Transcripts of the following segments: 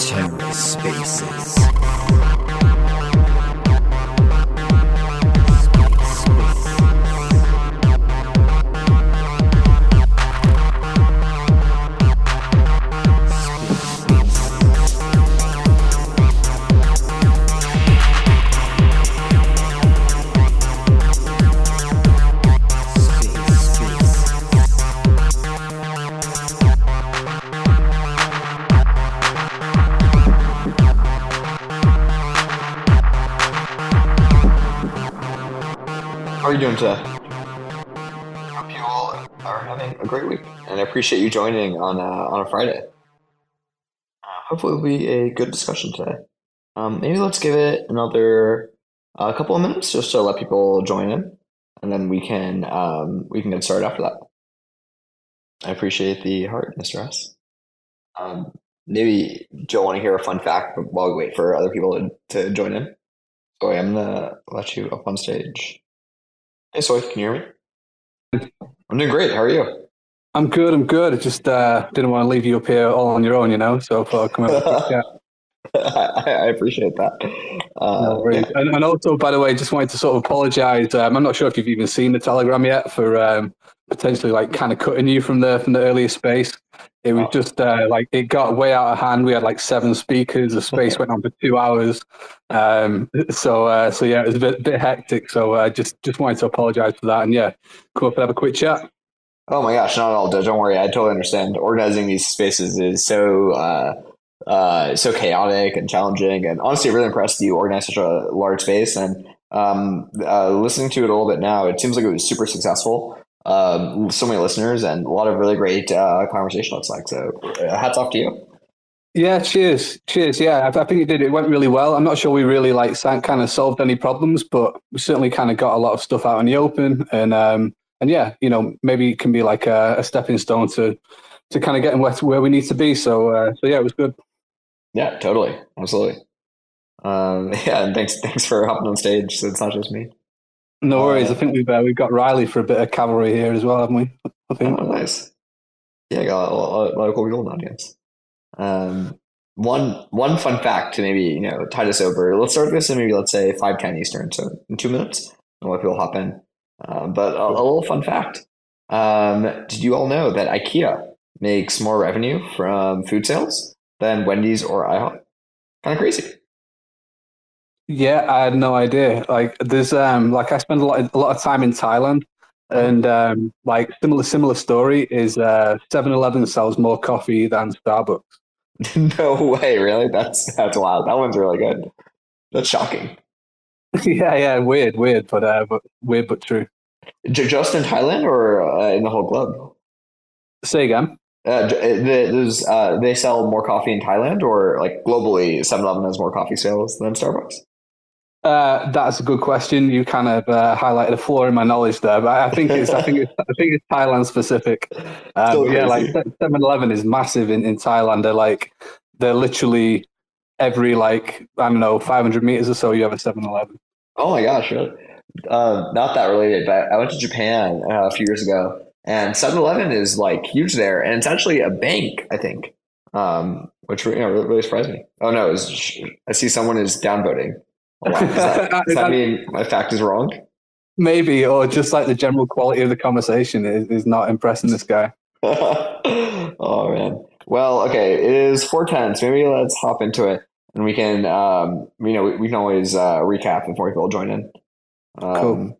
TerraSpaces. How doing today? Hope you all are having a great week, and I appreciate you joining on a, on a Friday. Uh, hopefully, it'll be a good discussion today. Um, maybe let's give it another uh, couple of minutes just to let people join in, and then we can um, we can get started after that. I appreciate the heart, Mr. S. Um, maybe Joe want to hear a fun fact while we wait for other people to, to join in. So I'm gonna let you up on stage. Hey, Soy, can you hear me? I'm doing great. How are you? I'm good. I'm good. I just uh, didn't want to leave you up here all on your own, you know. So I thought I'd come over. I appreciate that. Uh, No worries. and, and also, by the way, just wanted to sort of apologise. Um, I'm not sure if you've even seen the telegram yet for um, potentially like kind of cutting you from the from the earlier space. It was Oh. just uh, like it got way out of hand. We had like seven speakers. The space went on for two hours. Um, so uh, so yeah, it was a bit bit hectic. So uh, just just wanted to apologise for that. And yeah, come up and have a quick chat. Oh my gosh, not at all. Don't worry. I totally understand. Organizing these spaces is so uh, so chaotic and challenging. And honestly, really impressed you organized such a large space. And um, uh, listening to it a little bit now, it seems like it was super successful. Um, so many listeners and a lot of really great uh, conversation. Looks like so. Uh, hats off to you. Yeah, cheers, cheers. Yeah, I, I think it did. It went really well. I'm not sure we really like kind of solved any problems, but we certainly kind of got a lot of stuff out in the open, and um, and yeah, you know, maybe it can be like a, a stepping stone to to kind of getting where, where we need to be. So, uh, so yeah, it was good. Yeah, totally, absolutely. Um, yeah, and thanks thanks for hopping on stage. So it's not just me. No Uh, worries. I think we've uh, we've got Riley for a bit of cavalry here as well, haven't we? I think. Oh, nice. Yeah, got a lot, a lot of cool people in audience. Um, one one fun fact to maybe you know tide us over. Let's start this in maybe let's say five ten Eastern, so in two minutes, and let people hop in. Um, but a, a little fun fact: um, Did you all know that IKEA makes more revenue from food sales than Wendy's or IHOP? Kind of crazy. Yeah, I had no idea. Like, there's um, like I spend a lot a lot of time in Thailand, and um, like similar similar story is uh, 7-Eleven sells more coffee than Starbucks. no way, really? That's that's wild. That one's really good. That's shocking. yeah, yeah, weird, weird, but uh, but weird but true. Just in Thailand or uh, in the whole globe? Say again. Uh, the, uh, they sell more coffee in Thailand or like globally 7-Eleven has more coffee sales than Starbucks? Uh, that's a good question. You kind of uh, highlighted a flaw in my knowledge there, but I think it's I think it's I think it's Thailand specific. Uh, Still yeah, like crazy. 7-Eleven is massive in, in Thailand. They're like they're literally every like I don't know 500 meters or so you have a 7-Eleven. Oh my gosh, really? Uh, not that related, but I went to Japan uh, a few years ago and 7-Eleven is like huge there and it's actually a bank, I think, um, which you know, really, really surprised me. Oh no, was, I see someone is downvoting. Oh, wow. Does, that, does that mean my fact is wrong? Maybe, or just like the general quality of the conversation is, is not impressing this guy. oh man. Well, okay, it is four ten, so maybe let's hop into it, and we can, um, you know, we, we can always uh, recap before people join in. Um, Cool.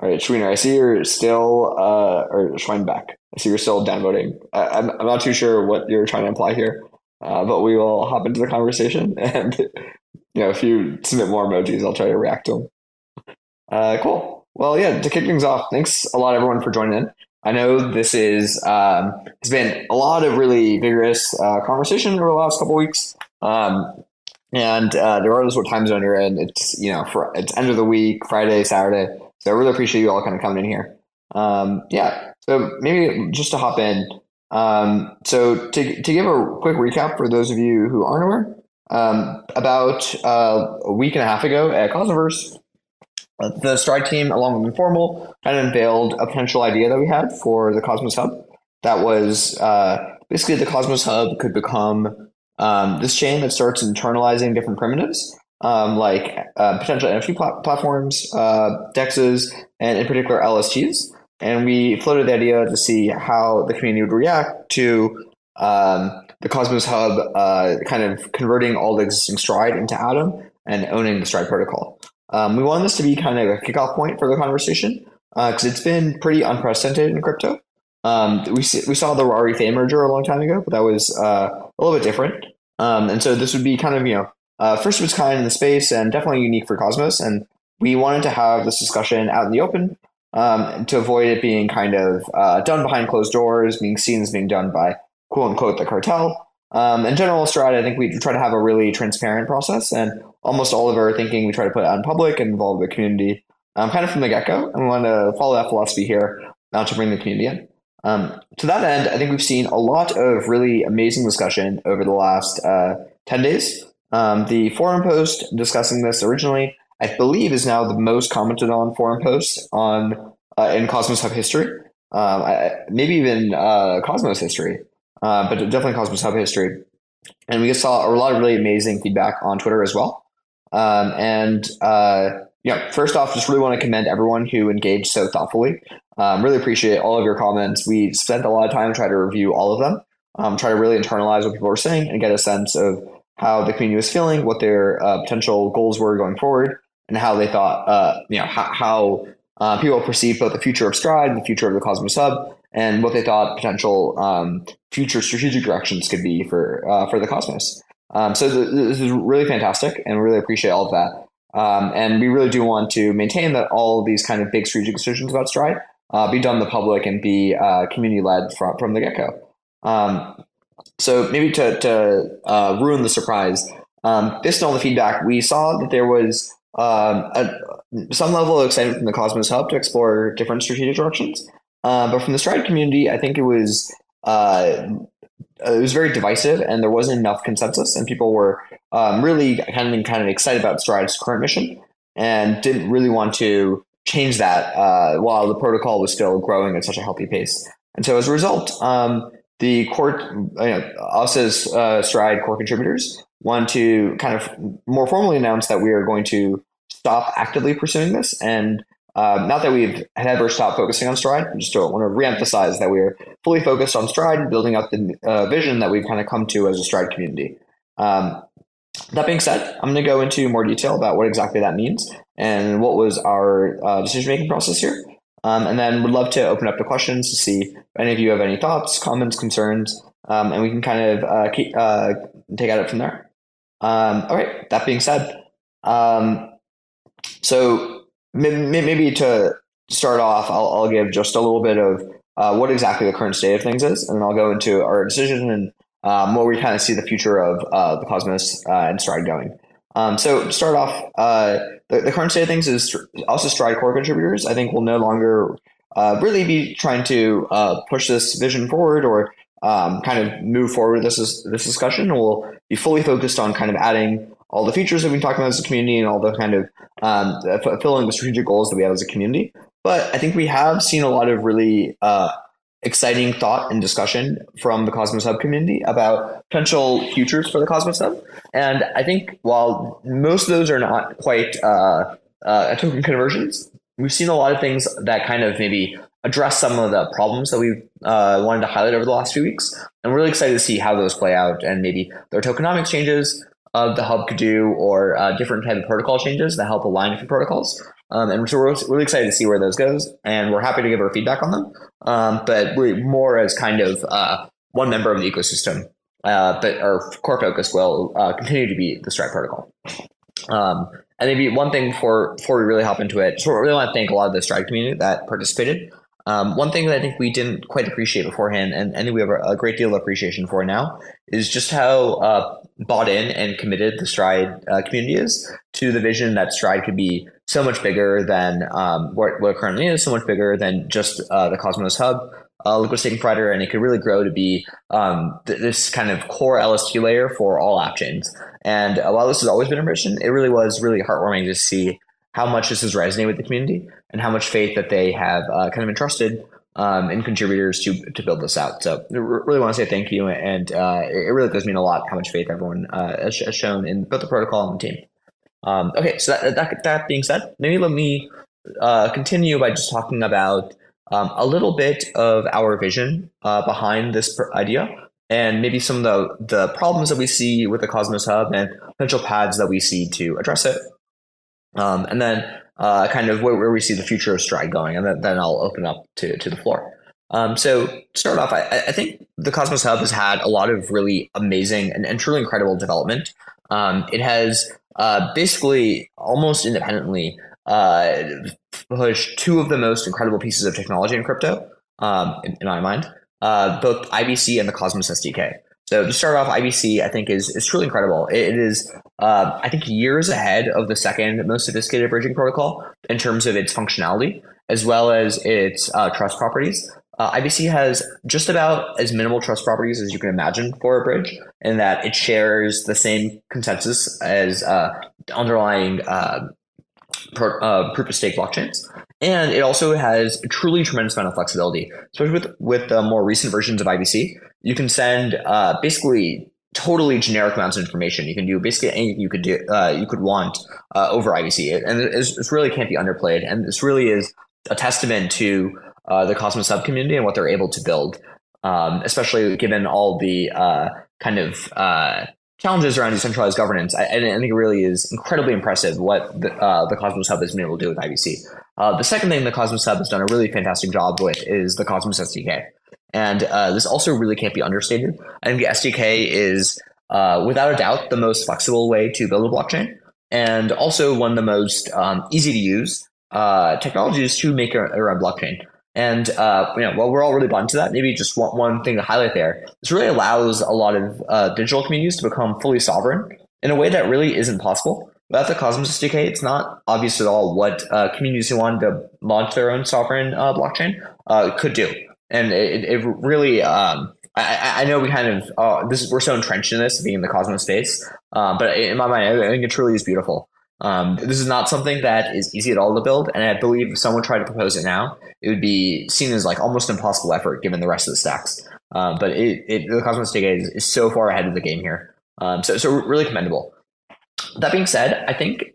All right, Schweener, I see you're still, uh, or Schweinbeck, I see you're still downvoting. I, I'm, I'm not too sure what you're trying to imply here, uh, but we will hop into the conversation, and you know, if you submit more emojis, I'll try to react to them. Uh, cool. Well, yeah, to kick things off, thanks a lot, everyone, for joining in. I know this is um, it's been a lot of really vigorous uh, conversation over the last couple weeks, um, and uh, regardless what time zone you're in, it's you know for it's end of the week, Friday, Saturday. So I really appreciate you all kind of coming in here. Um, yeah, so maybe just to hop in. Um, so to to give a quick recap for those of you who aren't aware, um, about uh, a week and a half ago at Cosmoverse, the Stride team, along with Informal, kind of unveiled a potential idea that we had for the Cosmos Hub. That was uh, basically the Cosmos Hub could become um, this chain that starts internalizing different primitives, um, like uh, potential NFT pl- platforms, uh, dexes, and in particular LSTs. And we floated the idea to see how the community would react to um, the Cosmos Hub uh, kind of converting all the existing Stride into Atom and owning the Stride protocol. Um, we wanted this to be kind of a kickoff point for the conversation because uh, it's been pretty unprecedented in crypto. Um, we, we saw the RariFei merger a long time ago, but that was uh, a little bit different. Um, and so this would be kind of, you know, uh, first of its kind in the space and definitely unique for Cosmos. And we wanted to have this discussion out in the open um, to avoid it being kind of uh, done behind closed doors, being seen as being done by quote unquote the cartel. Um, in general, Stride, I think we try to have a really transparent process, and almost all of our thinking we try to put out in public and involve the community um, kind of from the get go. And we want to follow that philosophy here uh, to bring the community in. Um, to that end, I think we've seen a lot of really amazing discussion over the last uh, 10 days. Um, the forum post discussing this originally, I believe, is now the most commented on forum post on uh, in Cosmos Hub history, um, I, maybe even uh, Cosmos history, uh, but definitely Cosmos Hub history. And we saw a lot of really amazing feedback on Twitter as well. Um, and uh, yeah, first off, just really want to commend everyone who engaged so thoughtfully. Um, really appreciate all of your comments. We spent a lot of time trying to review all of them, um, try to really internalize what people were saying and get a sense of how the community was feeling, what their uh, potential goals were going forward, and how they thought, uh, you know, how, how uh, people perceive both the future of Stride, and the future of the Cosmos Hub, and what they thought potential um, future strategic directions could be for uh, for the Cosmos. Um, so th- this is really fantastic, and we really appreciate all of that. Um, and we really do want to maintain that all of these kind of big strategic decisions about Stride uh, be done the public and be uh, community led from, from the get go. So maybe to, to uh, ruin the surprise, um, based on all the feedback, we saw that there was um, a, some level of excitement from the Cosmos Hub to explore different strategic directions. Uh, but from the Stride community, I think it was uh, it was very divisive, and there wasn't enough consensus, and people were um, really kind of kind of excited about Stride's current mission, and didn't really want to change that uh, while the protocol was still growing at such a healthy pace. And so as a result, um, the core, you know, us as uh, Stride core contributors want to kind of more formally announce that we are going to stop actively pursuing this. And uh, not that we've ever stopped focusing on Stride, I just want to reemphasize that we're fully focused on Stride and building out the uh, vision that we've kind of come to as a Stride community. Um, that being said, I'm going to go into more detail about what exactly that means and what was our uh, decision making process here. Um, and then would love to open up to questions to see if any of you have any thoughts, comments, concerns, um, and we can kind of uh, keep, uh, take at it from there. Um, all right. That being said, um, so maybe to start off, I'll, I'll, give just a little bit of uh, what exactly the current state of things is, and then I'll go into our decision and um, where we kind of see the future of uh, the Cosmos uh, and Stride going. Um, so start off, uh, the, the, current state of things is also Stride core contributors. I think will no longer uh, really be trying to uh, push this vision forward or um, kind of move forward this this discussion. We'll be fully focused on kind of adding all the features that we've been talking about as a community and all the kind of um, fulfilling the strategic goals that we have as a community. But I think we have seen a lot of really uh, exciting thought and discussion from the Cosmos Hub community about potential futures for the Cosmos Hub. And I think while most of those are not quite uh, uh, token conversions, we've seen a lot of things that kind of maybe address some of the problems that we uh, wanted to highlight over the last few weeks. We're really excited to see how those play out and maybe their tokenomics changes uh, the hub could do or uh, different type of protocol changes that help align different protocols. Um, and so we're really excited to see where those goes, and we're happy to give our feedback on them. Um, but we're more as kind of uh, one member of the ecosystem. Uh, but our core focus will uh, continue to be the Stride protocol. Um, and maybe one thing before before we really hop into it, so we really want to thank a lot of the Stride community that participated. Um, one thing that I think we didn't quite appreciate beforehand, and think we have a, great deal of appreciation for now, is just how uh, bought in and committed the Stride uh, community is to the vision that Stride could be so much bigger than um, what, what, currently is, so much bigger than just uh, the Cosmos Hub uh, liquid staking provider, and it could really grow to be um, th- this kind of core LST layer for all app chains. And uh, while this has always been a mission, it really was really heartwarming to see how much this has resonated with the community and how much faith that they have uh, kind of entrusted um, and contributors to to build this out. So I really want to say thank you, and uh, it really does mean a lot how much faith everyone uh, has, shown in both the protocol and the team. Um, okay, so that, that, that being said, maybe let me uh, continue by just talking about um, a little bit of our vision uh, behind this idea and maybe some of the, the problems that we see with the Cosmos Hub and potential paths that we see to address it. Um, and then uh, kind of where, where, we see the future of Stride going, and then, then I'll open up to, to the floor. Um, so to start off, I, I, think the Cosmos Hub has had a lot of really amazing and, and truly incredible development. Um, it has uh, basically almost independently uh, pushed two of the most incredible pieces of technology in crypto, um, in, in, my mind, uh, both IBC and the Cosmos SDK. So to start off, IBC I think is is truly incredible. it is uh, I think years ahead of the second most sophisticated bridging protocol in terms of its functionality as well as its uh, trust properties. Uh, IBC has just about as minimal trust properties as you can imagine for a bridge, in that it shares the same consensus as uh, underlying uh, uh, proof of stake blockchains. And it also has a truly tremendous amount of flexibility, especially with with the more recent versions of IBC. You can send uh, basically totally generic amounts of information. You can do basically anything you could do uh, you could want over IBC, and this really can't be underplayed. And this really is a testament to uh, the Cosmos Hub community and what they're able to build, um, especially given all the uh, kind of uh, challenges around decentralized governance. I, I, think it really is incredibly impressive what the, uh, the Cosmos Hub has been able to do with IBC. Uh, the second thing the Cosmos Hub has done a really fantastic job with is the Cosmos SDK. And uh, this also really can't be understated. I think the SDK is, uh, without a doubt, the most flexible way to build a blockchain and also one of the most um, easy to use uh, technologies to make a, a blockchain. And uh, you know, while we're all really blind to that, maybe just one, one thing to highlight there. This really allows a lot of uh, digital communities to become fully sovereign in a way that really isn't possible. Without the Cosmos SDK, it's not obvious at all what uh, communities who wanted to launch their own sovereign uh, blockchain uh, could do. And it, it really, um, I, I, know we kind of uh, this is, we're so entrenched in this being in the Cosmos space, but in my mind, I think it truly is beautiful. Um, this is not something that is easy at all to build, and I believe if someone tried to propose it now, it would be seen as like almost impossible effort given the rest of the stacks. Um, but it, it, the Cosmos SDK is, is, so far ahead of the game here, um, so so really commendable. That being said, I think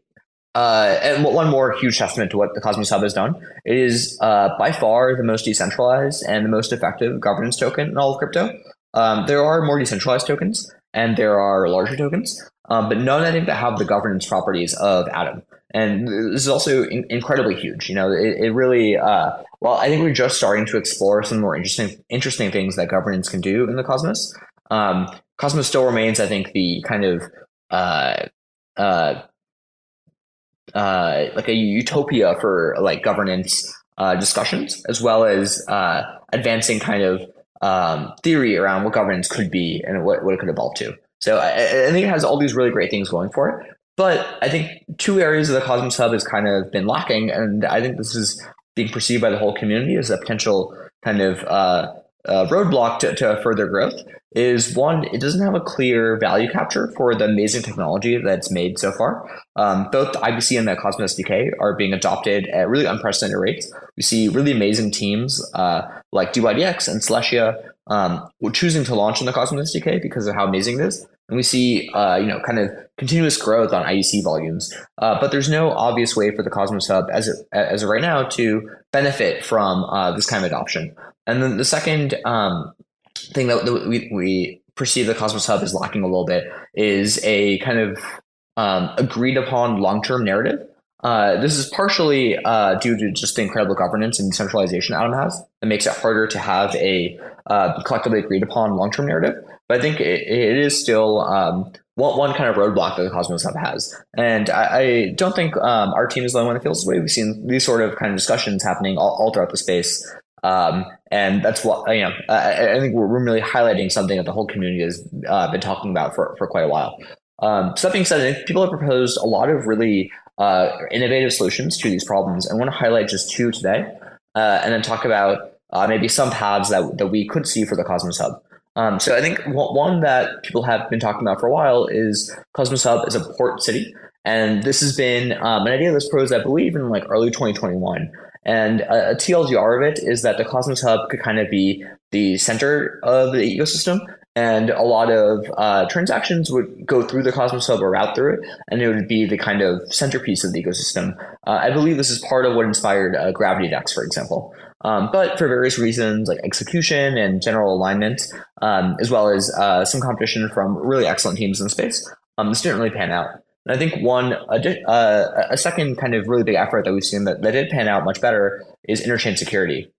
uh, and one more huge testament to what the Cosmos Hub has done. It is uh, by far the most decentralized and the most effective governance token in all of crypto. Um, there are more decentralized tokens and there are larger tokens, um, but none I think that have the governance properties of Atom. And this is also in- incredibly huge. You know, it, it really. Uh, well, I think we're just starting to explore some more interesting interesting things that governance can do in the Cosmos. Um, Cosmos still remains, I think, the kind of uh, uh, uh, like a utopia for like governance uh, discussions, as well as uh, advancing kind of um, theory around what governance could be and what, what it could evolve to. So I, I, think it has all these really great things going for it. But I think two areas of the Cosmos Hub has kind of been lacking, and I think this is being perceived by the whole community as a potential kind of uh, uh, roadblock to, to further growth is one, it doesn't have a clear value capture for the amazing technology that's made so far. Um, both the IBC and the Cosmos SDK are being adopted at really unprecedented rates. We see really amazing teams uh, like DYDX and Celestia um, choosing to launch in the Cosmos SDK because of how amazing it is. And we see, uh, you know, kind of continuous growth on IBC volumes. Uh, but there's no obvious way for the Cosmos Hub as as of right now to benefit from uh, this kind of adoption. And then the second um, thing that, that, we, we perceive the Cosmos Hub is lacking a little bit is a kind of um, agreed upon long term narrative. Uh, this is partially uh, due to just the incredible governance and decentralization Atom has. It makes it harder to have a uh, collectively agreed upon long term narrative. But I think it, it is still um, one, one kind of roadblock that the Cosmos Hub has. And I, I don't think um, our team is the only one that feels this way. We've seen these sort of kind of discussions happening all, all throughout the space. Um, and that's what you know. I, I, think we're really highlighting something that the whole community has uh, been talking about for, for quite a while. Um, so that being said, people have proposed a lot of really uh, innovative solutions to these problems. I want to highlight just two today, uh, and then talk about uh, maybe some paths that that we could see for the Cosmos Hub. Um, so I think one that people have been talking about for a while is Cosmos Hub is a port city, And this has been um, an idea that's proposed, I believe, in like early 2021. And a, a TLDR of it is that the Cosmos Hub could kind of be the center of the ecosystem, and a lot of uh, transactions would go through the Cosmos Hub or route through it, and it would be the kind of centerpiece of the ecosystem. Uh, I believe this is part of what inspired uh, Gravity Dex, for example. Um, but for various reasons, like execution and general alignment, um, as well as uh, some competition from really excellent teams in the space, um, this didn't really pan out. And I think one, uh, a second kind of really big effort that we've seen that, that did pan out much better is interchain security.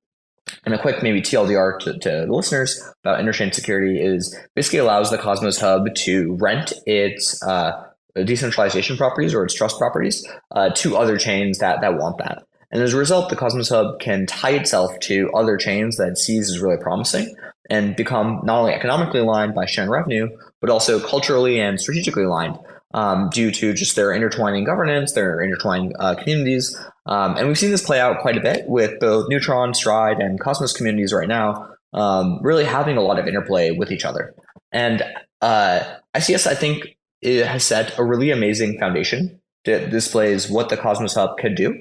And a quick maybe TLDR to, to the listeners about interchain security is basically allows the Cosmos Hub to rent its uh, decentralization properties or its trust properties uh, to other chains that, that want that. And as a result, the Cosmos Hub can tie itself to other chains that it sees as really promising and become not only economically aligned by sharing revenue, but also culturally and strategically aligned um, due to just their intertwining governance, their intertwining uh, communities. Um, and we've seen this play out quite a bit with both Neutron, Stride, and Cosmos communities right now, um, really having a lot of interplay with each other. And uh, ICS, I think, it has set a really amazing foundation that displays what the Cosmos Hub could do,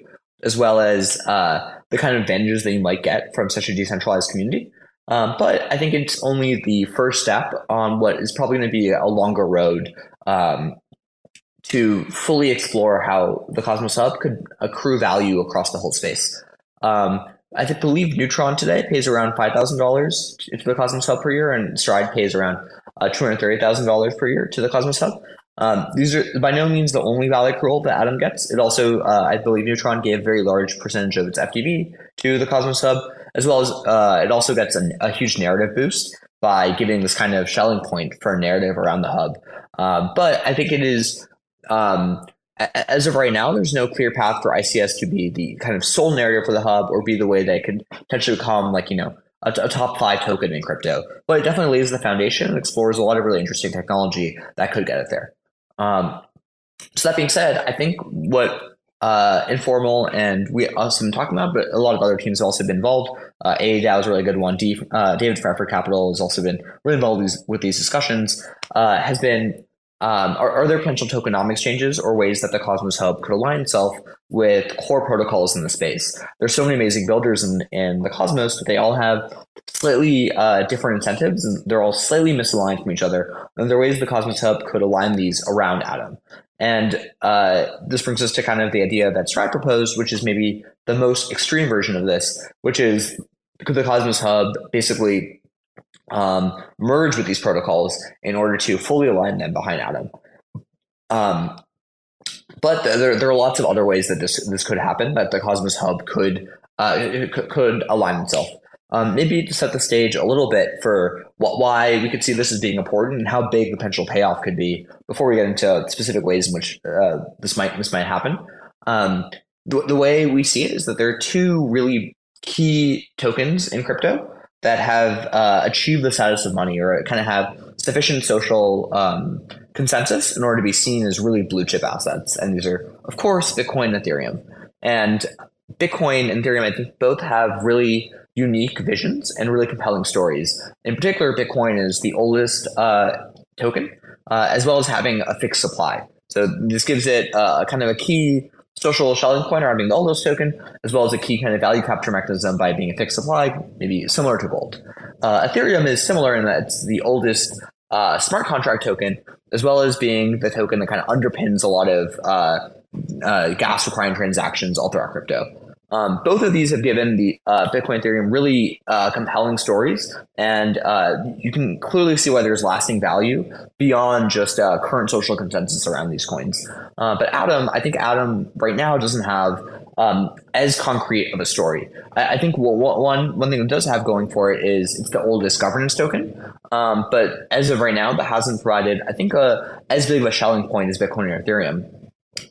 as well as uh, the kind of advantages that you might get from such a decentralized community. Um, but I think it's only the first step on what is probably going to be a longer road um, to fully explore how the Cosmos Hub could accrue value across the whole space. Um, I believe Neutron today pays around five thousand dollars to the Cosmos Hub per year, and Stride pays around uh, two hundred thirty thousand dollars per year to the Cosmos Hub. Um, these are by no means the only value accrual that Atom gets. It also, uh, I believe, Neutron gave a very large percentage of its FDV to the Cosmos Hub, as well as uh, it also gets an, a huge narrative boost by giving this kind of Schelling point for a narrative around the hub. Um, but I think it is um, as of right now, there's no clear path for ICS to be the kind of sole narrative for the hub or be the way they could potentially become like, you know, a, a, top five token in crypto. But it definitely lays the foundation and explores a lot of really interesting technology that could get it there. Um, so that being said, I think what uh, informal and we also been talking about, but a lot of other teams have also been involved. Uh, ADAO is a really good one. D, uh, David Capital has also been really involved with these, with these discussions. Uh, has been um, are, are, there potential tokenomics changes or ways that the Cosmos Hub could align itself with core protocols in the space? There's so many amazing builders in, in the Cosmos, but they all have slightly uh, different incentives and they're all slightly misaligned from each other. And there are ways the Cosmos Hub could align these around Atom. And uh, this brings us to kind of the idea that Stride proposed, which is maybe the most extreme version of this, which is could the Cosmos Hub basically um, merge with these protocols in order to fully align them behind Atom. Um, but there, there are lots of other ways that this this could happen. That the Cosmos Hub could uh, could, align itself. Um, maybe to set the stage a little bit for what, why we could see this as being important and how big the potential payoff could be before we get into specific ways in which uh, this might this might happen. Um, the, the way we see it is that there are two really key tokens in crypto that have uh, achieved the status of money or kind of have sufficient social um, consensus in order to be seen as really blue chip assets. And these are, of course, Bitcoin and Ethereum. And Bitcoin and Ethereum, I think, both have really unique visions and really compelling stories. In particular, Bitcoin is the oldest uh, token, uh, as well as having a fixed supply. So this gives it uh, kind of a key social Schelling point around being the oldest token, as well as a key kind of value capture mechanism by being a fixed supply, maybe similar to gold. Uh, Ethereum is similar in that it's the oldest uh, smart contract token, as well as being the token that kind of underpins a lot of uh, uh gas requiring transactions all throughout crypto. Um, both of these have given the uh, Bitcoin Ethereum really uh, compelling stories, and uh, you can clearly see why there's lasting value beyond just uh, current social consensus around these coins. Uh, but Atom, I think Atom right now doesn't have um, as concrete of a story. I, I think one one thing it does have going for it is it's the oldest governance token, um, but as of right now, that hasn't provided I think a as big of a Schelling point as Bitcoin or Ethereum.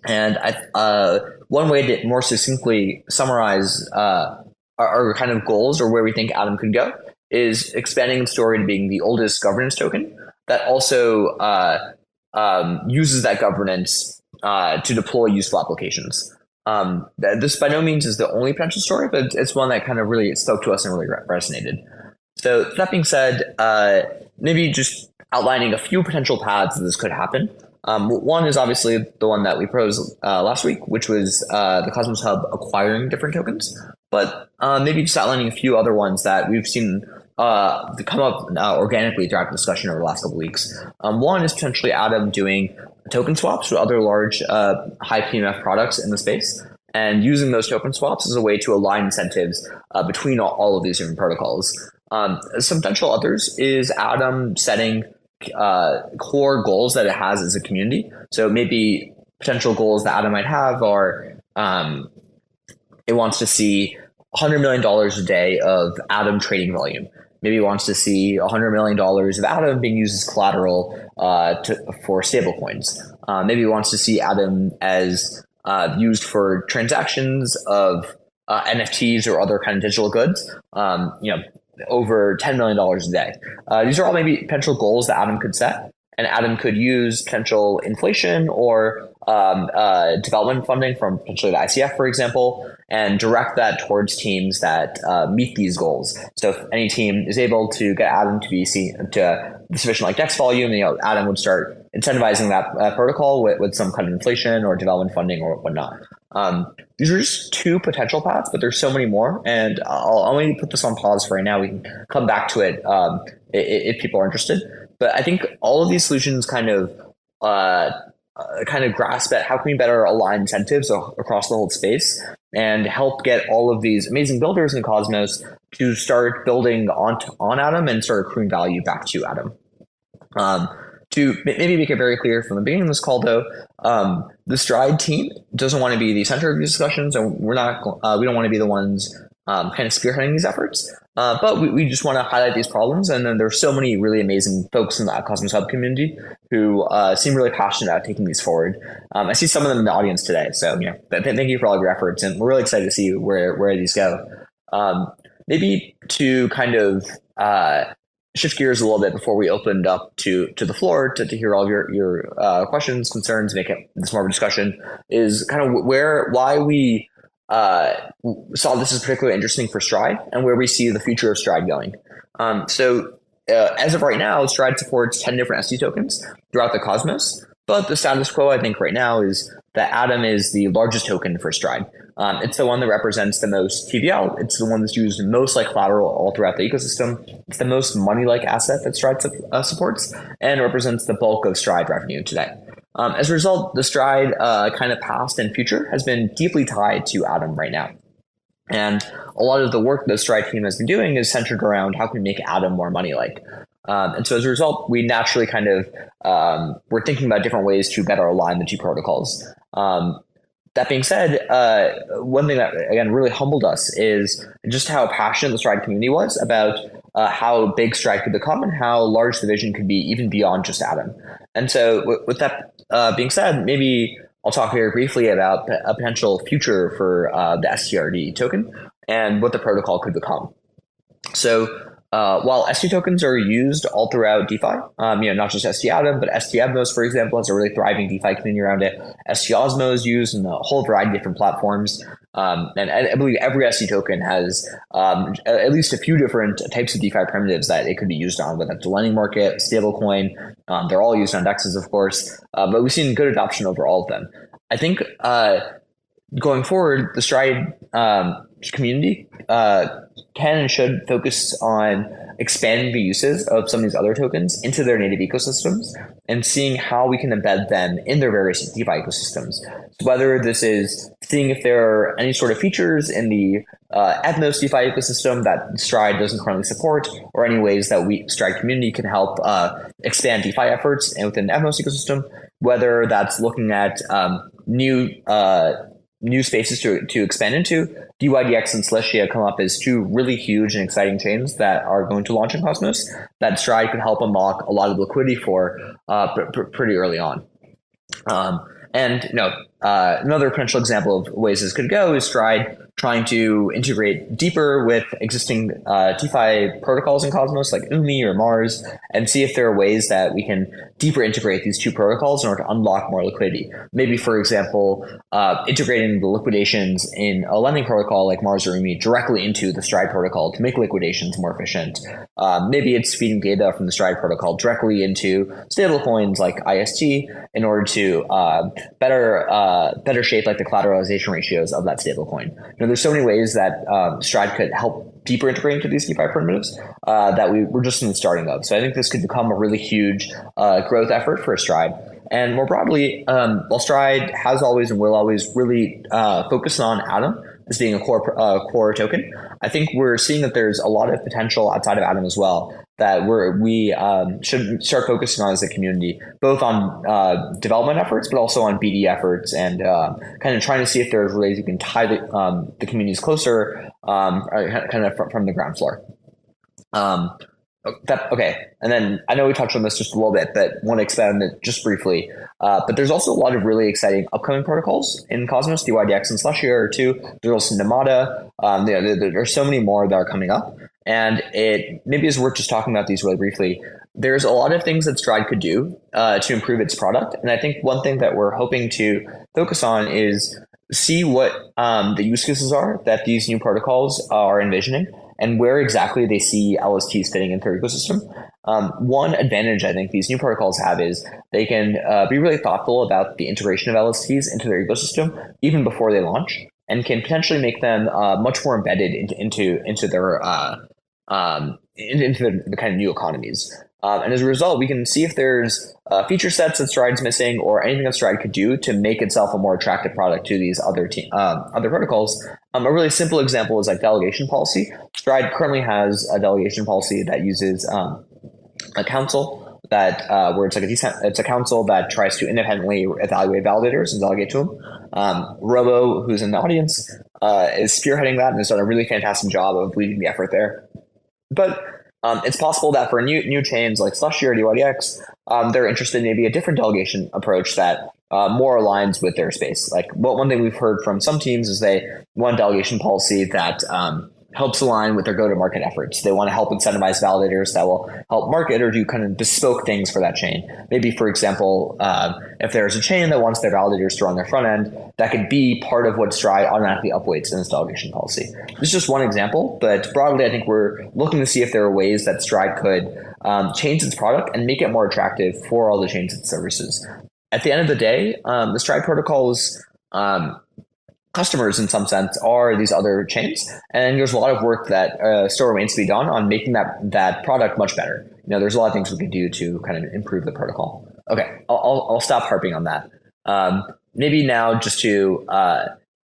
And I, uh, one way to more succinctly summarize uh, our, our, kind of goals or where we think Atom could go is expanding the story to being the oldest governance token that also uh, um, uses that governance uh, to deploy useful applications. Um, this by no means is the only potential story, but it's one that kind of really spoke to us and really resonated. So that being said, uh, maybe just outlining a few potential paths that this could happen. Um, one is obviously the one that we proposed uh, last week, which was uh, the Cosmos Hub acquiring different tokens, but uh, maybe just outlining a few other ones that we've seen uh, come up uh, organically throughout the discussion over the last couple weeks. Um, one is potentially Atom doing token swaps with other large uh, high PMF products in the space and using those token swaps as a way to align incentives between all, all, of these different protocols. Um, some potential others is Atom setting uh, core goals that it has as a community. So maybe potential goals that Atom might have are um, it wants to see $100 million a day of Atom trading volume. Maybe wants to see $100 million of Atom being used as collateral uh, to, for stablecoins. Uh, maybe wants to see Atom as uh, used for transactions of uh, NFTs or other kind of digital goods. Um, you know, over $10 million a day. Uh, these are all maybe potential goals that Atom could set, and Atom could use potential inflation or um, uh, development funding from potentially the ICF, for example, and direct that towards teams that uh, meet these goals. So if any team is able to get Atom to be seen, to the sufficient like DEX volume, you know, Atom would start incentivizing that uh, protocol with, with some kind of inflation or development funding or whatnot. Um, these are just two potential paths, but there's so many more. And I'll, I'll only put this on pause for right now. We can come back to it um, if, if, people are interested. But I think all of these solutions kind of uh, uh, kind of grasp at how can we better align incentives across the whole space and help get all of these amazing builders in Cosmos to start building on on Atom and start accruing value back to Atom. Um, to maybe make it very clear from the beginning of this call, though, um, the Stride team doesn't want to be the center of these discussions, and we're not. Uh, we don't want to be the ones um, kind of spearheading these efforts. Uh, but we, we just want to highlight these problems, and then there's so many really amazing folks in the Cosmos Hub community who uh, seem really passionate about taking these forward. Um, I see some of them in the audience today, so you know, th- thank you for all your efforts, and we're really excited to see where where these go. Um, maybe to kind of uh, shift gears a little bit before we opened up to to the floor to, to hear all of your your uh, questions, concerns, make it this more of a discussion. Is kind of where why we uh, saw this is particularly interesting for Stride and where we see the future of Stride going. Um, so uh, as of right now, Stride supports ten different ST tokens throughout the Cosmos. But the status quo, I think, right now is that Atom is the largest token for Stride. Um, it's the one that represents the most TVL. It's the one that's used most like collateral all throughout the ecosystem. It's the most money-like asset that Stride uh, supports, and represents the bulk of Stride revenue today. Um, as a result, the Stride uh, kind of past and future has been deeply tied to Atom right now. And a lot of the work the Stride team has been doing is centered around how can we make Atom more money-like. Um, and so as a result, we naturally kind of um, we're thinking about different ways to better align the two protocols. Um, that being said, uh, one thing that again really humbled us is just how passionate the Stride community was about uh, how big Stride could become and how large the vision could be, even beyond just Atom. And so, with that uh, being said, maybe I'll talk very briefly about a potential future for uh, the STRD token and what the protocol could become. So, uh, while ST tokens are used all throughout DeFi, um, you know, not just ST Atom, but ST Evmos, for example, has a really thriving DeFi community around it. ST Osmo is used in a whole variety of different platforms. Um, and I believe every ST token has um, at least a few different types of DeFi primitives that it could be used on, whether it's a lending market, stablecoin. Um, they're all used on DEXs, of course, uh, but we've seen good adoption over all of them. I think uh, going forward, the Stride um, community uh, can and should focus on expanding the uses of some of these other tokens into their native ecosystems and seeing how we can embed them in their various DeFi ecosystems. So whether this is seeing if there are any sort of features in the uh, Evmos DeFi ecosystem that Stride doesn't currently support, or any ways that we Stride community can help uh, expand DeFi efforts within the Evmos ecosystem, whether that's looking at um, new uh, new spaces to, to expand into. DYDX and Celestia come up as two really huge and exciting chains that are going to launch in Cosmos that Stride could help unlock a lot of liquidity for uh, pr- pr- pretty early on. Um, and you know, uh, another potential example of ways this could go is Stride trying to integrate deeper with existing uh, DeFi protocols in Cosmos, like Umee or Mars, and see if there are ways that we can deeper integrate these two protocols in order to unlock more liquidity. Maybe, for example, uh, integrating the liquidations in a lending protocol like Mars or Umee directly into the Stride protocol to make liquidations more efficient. Uh, maybe it's feeding data from the Stride protocol directly into stablecoins like IST in order to uh, better uh, better shape like the collateralization ratios of that stablecoin. You know, there's so many ways that um, Stride could help deeper integrate into these DeFi primitives uh, that we, we're just in the starting of. So I think this could become a really huge uh, growth effort for Stride. And more broadly, um, while Stride has always and will always really uh, focus on Atom as being a core uh, core token, I think we're seeing that there's a lot of potential outside of Atom as well that we're, we um, should start focusing on as a community, both on uh, development efforts, but also on BD efforts, and uh, kind of trying to see if there's ways you can tie the, um, the communities closer, um, kind of from, from the ground floor. That, okay, and then I know we touched on this just a little bit, but want to expand it just briefly. Uh, but there's also a lot of really exciting upcoming protocols in Cosmos, DYDX and Slushy are two. There's also Namada. Um, there, there, there's so many more that are coming up. And it maybe is worth just talking about these really briefly. There's a lot of things that Stride could do uh, to improve its product. And I think one thing that we're hoping to focus on is see what um, the use cases are that these new protocols are envisioning and where exactly they see LSTs fitting into their ecosystem. Um, one advantage I think these new protocols have is they can uh, be really thoughtful about the integration of LSTs into their ecosystem even before they launch and can potentially make them uh, much more embedded into into, into their uh, um, into the, the, kind of new economies. Um, and as a result, we can see if there's uh, feature sets that Stride's missing or anything that Stride could do to make itself a more attractive product to these other te- um, other protocols. Um, a really simple example is like delegation policy. Stride currently has a delegation policy that uses um, a council that uh, where it's like a decent, it's a council that tries to independently evaluate validators and delegate to them. Um, Robo, who's in the audience, uh, is spearheading that and has done a really fantastic job of leading the effort there. But um, it's possible that for new new chains like Slushy or DYDX, um, they're interested in maybe a different delegation approach that uh, more aligns with their space. Like what one thing we've heard from some teams is they want delegation policy that um, helps align with their go-to-market efforts. They want to help incentivize validators that will help market or do kind of bespoke things for that chain. Maybe, for example, uh, if there's a chain that wants their validators to run their front end, that could be part of what Stride automatically upweights in its delegation policy. This is just one example, but broadly, I think we're looking to see if there are ways that Stride could um, change its product and make it more attractive for all the chains and services. At the end of the day, um, the Stride protocols um, customers in some sense are these other chains and there's a lot of work that uh, still remains to be done on making that that product much better. You know there's a lot of things we can do to kind of improve the protocol. Okay i'll, I'll stop harping on that. Um, maybe now just to uh,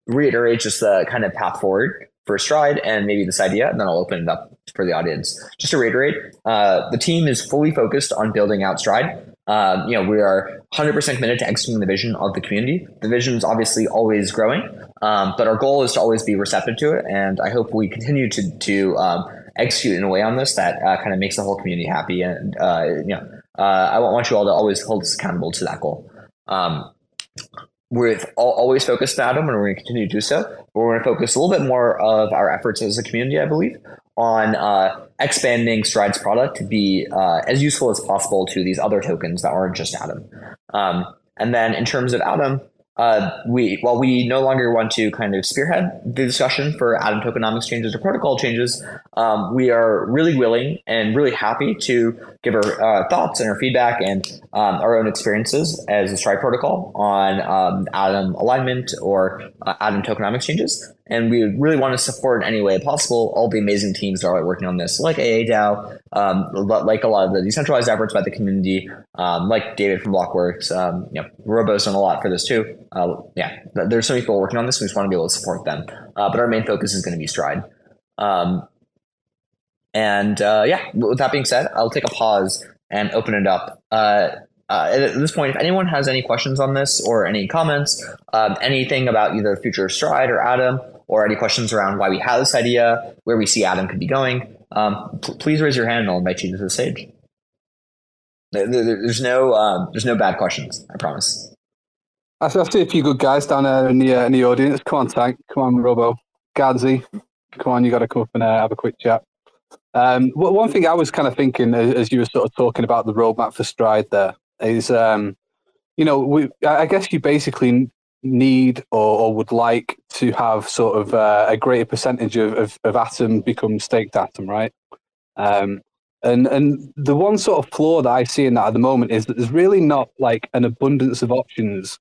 reiterate just the kind of path forward for stride and maybe this idea and then i'll open it up for the audience. Just to reiterate uh, the team is fully focused on building out stride um, you know, we are 100% committed to executing the vision of the community. The vision is obviously always growing, um, but our goal is to always be receptive to it. And I hope we continue to, to um, execute in a way on this that uh, kind of makes the whole community happy. And, uh, you know, uh, I want you all to always hold us accountable to that goal. We're always focused on Atom and we're going to continue to do so. We're going to focus a little bit more of our efforts as a community, I believe, on uh, expanding Stride's product to be uh, as useful as possible to these other tokens that aren't just Atom. Um, and then in terms of Atom, uh, we while we no longer want to kind of spearhead the discussion for Atom tokenomics changes or protocol changes, um, we are really willing and really happy to give our uh, thoughts and our feedback and um, our own experiences as a Stride protocol on um, Atom alignment or uh, Atom tokenomics changes. And we really want to support in any way possible all the amazing teams that are working on this, like AA DAO, um, like a lot of the decentralized efforts by the community, um, like David from Blockworks. Um, you know, Robo's done a lot for this too. Uh, yeah, there's so many people working on this. We just want to be able to support them. Uh, but our main focus is going to be Stride. Um, and uh, yeah, with that being said, I'll take a pause and open it up. Uh, uh, at this point, if anyone has any questions on this or any comments, um, anything about either future Stride or Atom, or any questions around why we have this idea, where we see Atom could be going, um, p- please raise your hand and I'll invite you to the stage. There, there, there's no um, there's no bad questions. I promise. I see a few good guys down there in the, uh, in the audience. Come on, Tank. Come on, Robo. Gadsy. Come on, you got to come up and uh, have a quick chat. Um, one thing I was kind of thinking as you were sort of talking about the roadmap for Stride there is, um, you know, we, I guess you basically need or, or, would like to have sort of uh, a greater percentage of, of, of, atom become staked atom, right? Um, and and the one sort of flaw that I see in that at the moment is that there's really not like an abundance of options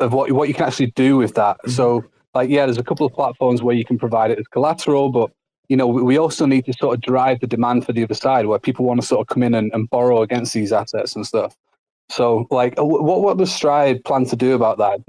of what what you can actually do with that. Mm-hmm. So like yeah, there's a couple of platforms where you can provide it as collateral, but you know we also need to sort of drive the demand for the other side where people want to sort of come in and, and borrow against these assets and stuff. So like what what does Stride plan to do about that?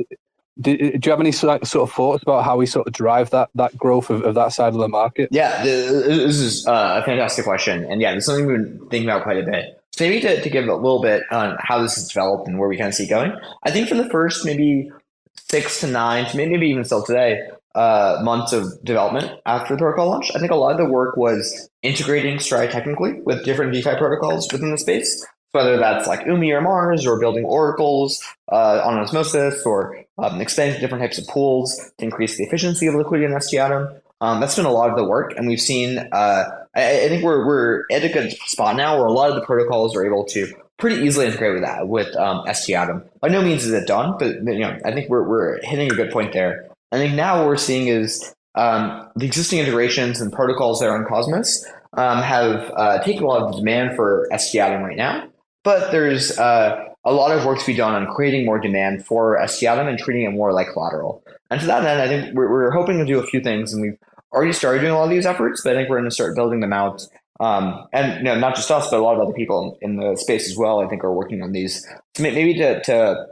Do, do, you have any sort of thoughts about how we sort of drive that that growth of, of that side of the market? Yeah, this is uh, a fantastic question, and yeah, it's something we've been thinking about quite a bit. So maybe to, to give a little bit on how this has developed and where we kind of see going. I think for the first maybe six to nine, maybe even still today, uh, months of development after the protocol launch, I think a lot of the work was integrating Stride technically with different DeFi protocols within the space whether that's like Umee or Mars or building oracles uh, on Osmosis or um, expanding different types of pools to increase the efficiency of liquidity in ST Atom. Um, that's been a lot of the work, and we've seen. Uh, I, I, think we're we're at a good spot now where a lot of the protocols are able to pretty easily integrate with that with um, ST Atom. By no means is it done, but you know I think we're we're hitting a good point there. I think now what we're seeing is um, the existing integrations and protocols that are on Cosmos um, have uh, taken a lot of the demand for ST Atom right now. But there's uh, a lot of work to be done on creating more demand for ST Atom and treating it more like collateral. And to that end, I think we're, we're hoping to do a few things, and we've already started doing a lot of these efforts. But I think we're going to start building them out. Um, and you know, not just us, but a lot of other people in the space as well. I think are working on these. So maybe to to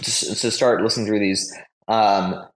to start listening through these. Um,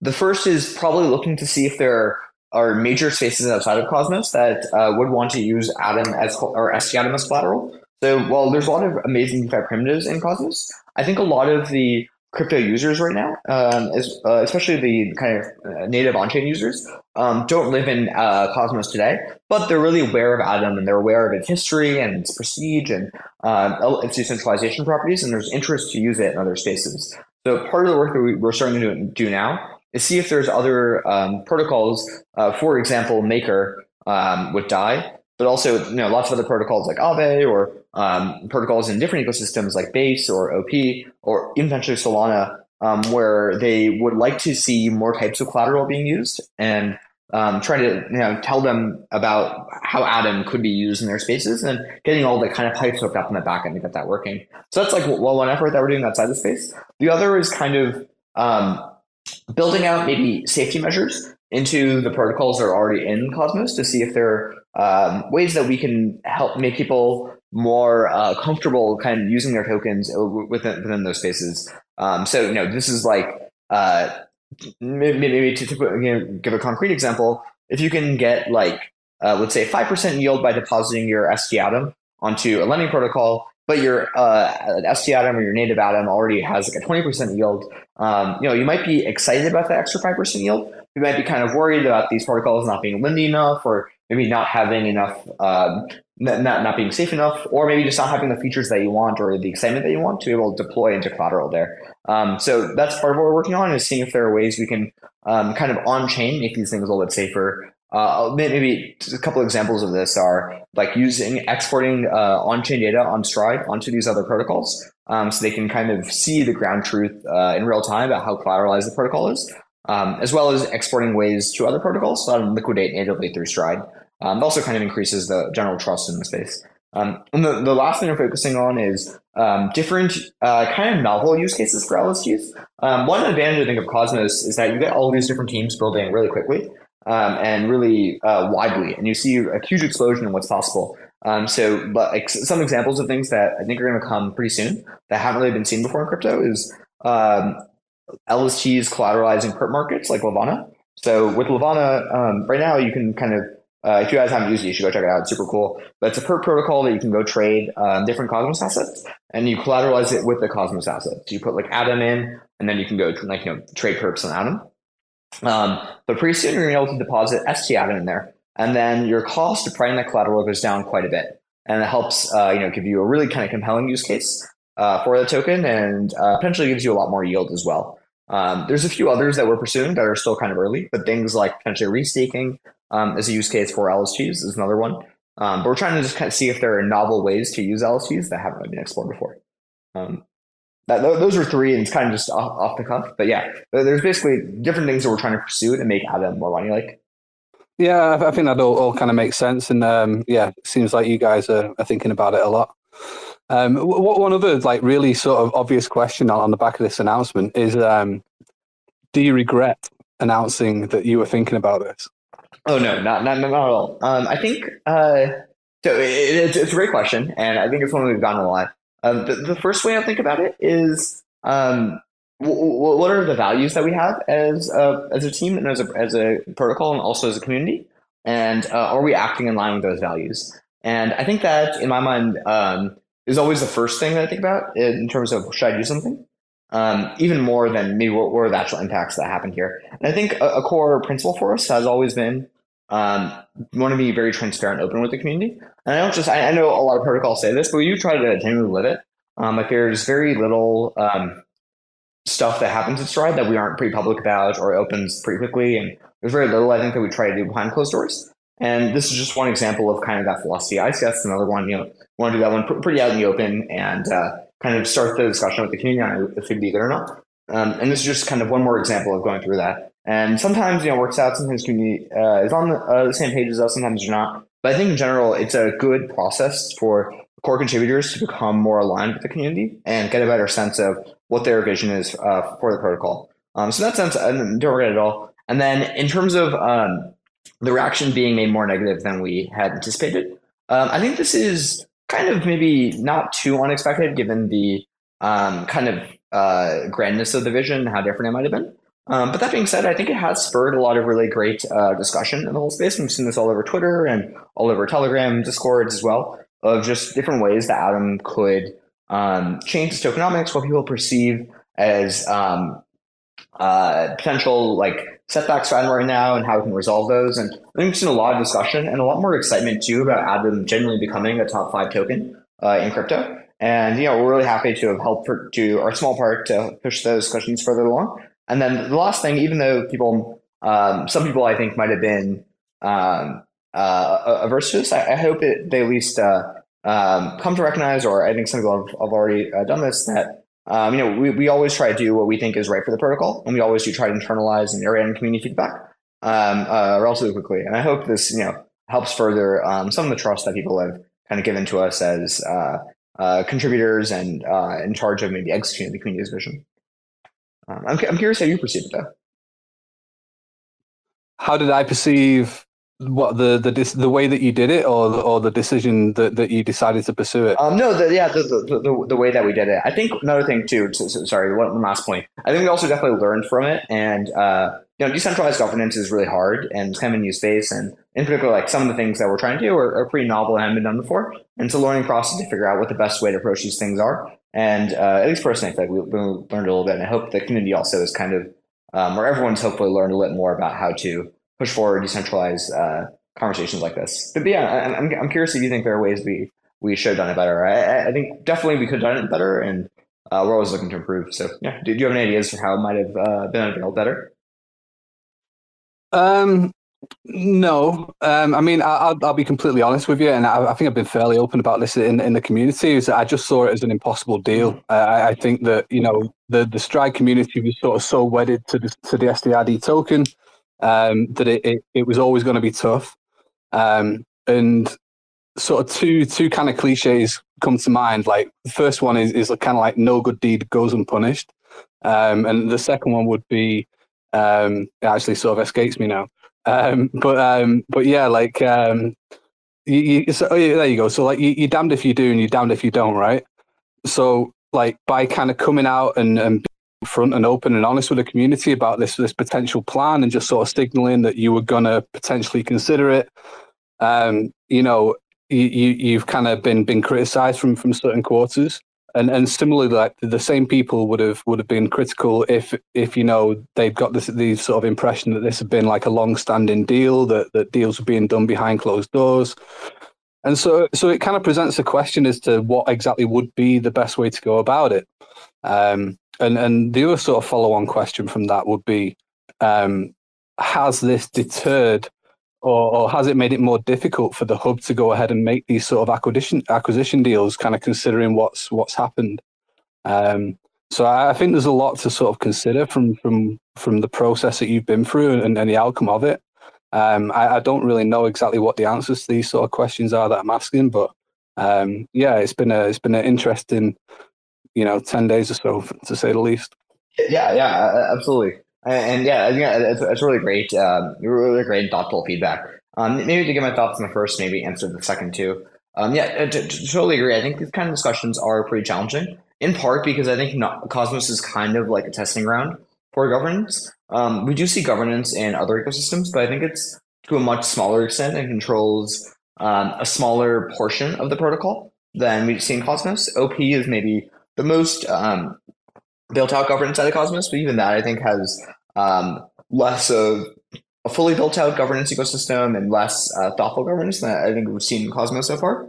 the first is probably looking to see if there are major spaces outside of Cosmos that uh, would want to use Atom as or ST Atom as collateral. So while there's a lot of amazing DeFi primitives in Cosmos, I think a lot of the crypto users right now, um, is, uh, especially the kind of uh, native on-chain users, um, don't live in uh, Cosmos today, but they're really aware of Atom and they're aware of its history and its prestige and uh, its decentralization properties, and there's interest to use it in other spaces. So part of the work that we, are starting to do now is see if there's other um, protocols, uh, for example, Maker um, with DAI, but also you know lots of other protocols like Aave or um, protocols in different ecosystems like Base or OP or eventually Solana, um, where they would like to see more types of collateral being used and um, trying to you know tell them about how Atom could be used in their spaces and getting all the kind of pipes hooked up in the back end to get that working. So that's like well, one effort that we're doing outside the space. The other is kind of um, building out maybe safety measures into the protocols that are already in Cosmos to see if there are um, ways that we can help make people more uh, comfortable kind of using their tokens within, within those spaces. Um, so, you know, this is like uh, maybe, maybe to, to you know, give a concrete example, if you can get like, uh, let's say 5% yield by depositing your ST Atom onto a lending protocol, but your uh, ST Atom or your native Atom already has like a 20% yield, um, you know, you might be excited about the extra 5% yield. You might be kind of worried about these protocols not being lending enough or maybe not having enough um, not, not being safe enough, or maybe just not having the features that you want or the excitement that you want to be able to deploy into collateral there. Um, so that's part of what we're working on is seeing if there are ways we can um, kind of on chain make these things a little bit safer. Uh, maybe a couple examples of this are like using exporting uh, on chain data on Stride onto these other protocols, um, so they can kind of see the ground truth uh, in real time about how collateralized the protocol is, um, as well as exporting ways to other protocols so that liquidate natively through Stride. Um, also kind of increases the general trust in the space. Um, and the, the last thing I'm focusing on is um, different uh, kind of novel use cases for LSTs. Um, one advantage I think of Cosmos is that you get all these different teams building really quickly um, and really uh, widely, and you see a huge explosion in what's possible. Um, so, but some examples of things that I think are going to come pretty soon that haven't really been seen before in crypto is LSTs collateralizing perp markets like Levana. So with Levana, right now you can kind of uh, if you guys haven't used it, you should go check it out. It's super cool. But it's a perp protocol that you can go trade um, different Cosmos assets, and you collateralize it with the Cosmos assets. So you put like Atom in, and then you can go like you know trade perps on Atom. Um, but pretty soon you're able to deposit ST Atom in there, and then your cost of printing that collateral goes down quite a bit, and it helps uh, you know give you a really kind of compelling use case uh, for the token and uh, potentially gives you a lot more yield as well. Um, there's a few others that we're pursuing that are still kind of early, but things like potentially restaking um, as a use case for LSTs is another one. Um, but we're trying to just kind of see if there are novel ways to use LSTs that haven't been explored before. Um, that, those are three, and it's kind of just off, off, the cuff. But yeah, there's basically different things that we're trying to pursue to make Atom more money like. Yeah, I think that all, all kind of makes sense, and um, yeah, it seems like you guys are, are thinking about it a lot. Um, what one other like really sort of obvious question on, on the back of this announcement is: um, Do you regret announcing that you were thinking about this? Oh no, not not, not at all. Um, I think uh, so. It, it's, it's a great question, and I think it's one we've gotten a lot. Um, the, the first way I think about it is um, what are the values that we have as a, as a team and as a, as a protocol and also as a community? And uh, are we acting in line with those values? And I think that, in my mind, um, is always the first thing that I think about in terms of should I do something? Um, even more than maybe what were the actual impacts that happened here. And I think a, a core principle for us has always been um, want to be very transparent, open with the community. And I don't just, I, I know a lot of protocols say this, but you try to genuinely live it. Um, like there's very little um, stuff that happens at Stride that we aren't pretty public about or opens pretty quickly. And there's very little I think that we try to do behind closed doors. And this is just one example of kind of that philosophy. I guess another one, you know, want to do that one pr- pretty out in the open and uh, kind of start the discussion with the community on if it'd be good or not. Um, and this is just kind of one more example of going through that. And sometimes, you know, works out. Sometimes community uh, is on the, uh, the same page as us. Sometimes you're not. But I think in general, it's a good process for core contributors to become more aligned with the community and get a better sense of what their vision is uh, for the protocol. Um, so in that sense, I don't regret it at all. And then in terms of um, the reaction being made more negative than we had anticipated, um, I think this is kind of maybe not too unexpected given the um, kind of uh, grandness of the vision, how different it might have been. Um, but that being said, I think it has spurred a lot of really great uh, discussion in the whole space. We've seen this all over Twitter and all over Telegram, Discords as well of just different ways that Atom could um, change tokenomics, what people perceive as um, uh, potential like setbacks for right now, and how we can resolve those. And I think we've seen a lot of discussion and a lot more excitement too about Atom genuinely becoming a top five token uh, in crypto. And you know, we're really happy to have helped for, do our small part to push those discussions further along. And then the last thing, even though people, um, some people I think might have been um, uh, averse to this. I, I hope it, they at least uh, um, come to recognize, or I think some people have, have already uh, done this, that um, you know we, we always try to do what we think is right for the protocol, and we always do try to internalize and iterate on community feedback um, uh, relatively quickly. And I hope this you know helps further um, some of the trust that people have kind of given to us as uh, uh, contributors and in charge of maybe executing the community's vision. Um, I'm, I'm curious how you perceive it, though. How did I perceive what the the the way that you did it, or or the decision that, that you decided to pursue it? Um, no, the, yeah, the, the, the, the way that we did it. I think another thing too. So, so, sorry, one last point. I think we also definitely learned from it, and uh, you know, decentralized governance is really hard and it's kind of a new space, and in particular, like some of the things that we're trying to do are, are pretty novel and haven't been done before. And it's a learning process to figure out what the best way to approach these things are. And uh, at least personally, I feel like we, we learned a little bit, and I hope the community also is kind of um, where everyone's hopefully learned a little more about how to push forward decentralized uh, conversations like this. But yeah, I'm, I'm curious if you think there are ways we we should have done it better. I, I think definitely we could have done it better, and uh, we're always looking to improve. So yeah, do, do you have any ideas for how it might have uh, been little better? Um, no, um, I mean, I, will I'll be completely honest with you, and I, I, think I've been fairly open about this in in the community. Is that I just saw it as an impossible deal. Mm. I, I think that you know the the Stride community was sort of so wedded to the to the STRD token um, that it, it, it was always going to be tough. Um, and sort of two two kind of cliches come to mind. Like the first one is is kind of like no good deed goes unpunished, um, and the second one would be um, it actually sort of escapes me now. Um, but um, but yeah, like um, you, you, so, oh yeah, there you go. So like you, you're damned if you do and you're damned if you don't, right? So like by kind of coming out and, and front and open and honest with the community about this this potential plan and just sort of signaling that you were going to potentially consider it. Um, you know, you, have kind of been been criticized from from certain quarters, and and similarly, like the same people would have would have been critical if if you know they'd got this the sort of impression that this had been like a long standing deal that that deals were being done behind closed doors. and so so it kind of presents a question as to what exactly would be the best way to go about it. Um, and and the other sort of follow on question from that would be, um, has this deterred or, or, has it made it more difficult for the hub to go ahead and make these sort of acquisition acquisition deals, kind of considering what's what's happened? Um, so I, I, think there's a lot to sort of consider from from from the process that you've been through and, and the outcome of it. Um, I, I, don't really know exactly what the answers to these sort of questions are that I'm asking, but um, yeah, it's been a it's been an interesting, you know, ten days or so to say the least. Yeah, yeah, absolutely. And yeah, yeah, it's, it's really great. Um, really great, thoughtful feedback. Um, maybe to get my thoughts on the first, maybe answer the second too. Um, yeah, to totally agree. I think these kind of discussions are pretty challenging, in part because I think not, Cosmos is kind of like a testing ground for governance. Um, we do see governance in other ecosystems, but I think it's to a much smaller extent and controls um, a smaller portion of the protocol than we see in Cosmos. OP is maybe the most um, built out governance out of Cosmos, but even that I think has um, less of a fully built out governance ecosystem and less uh, thoughtful governance than I think we've seen in Cosmos so far.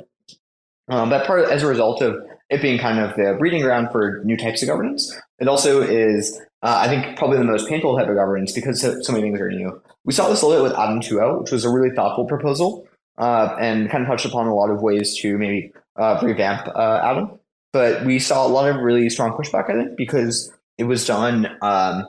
Um, that part, as a result of it being kind of the breeding ground for new types of governance, it also is, uh, I think, probably the most painful type of governance because so, many things are new. We saw this a little bit with Atom 2.0, which was a really thoughtful proposal uh, and kind of touched upon a lot of ways to maybe uh, revamp uh, Atom. But we saw a lot of really strong pushback, I think, because it was done um,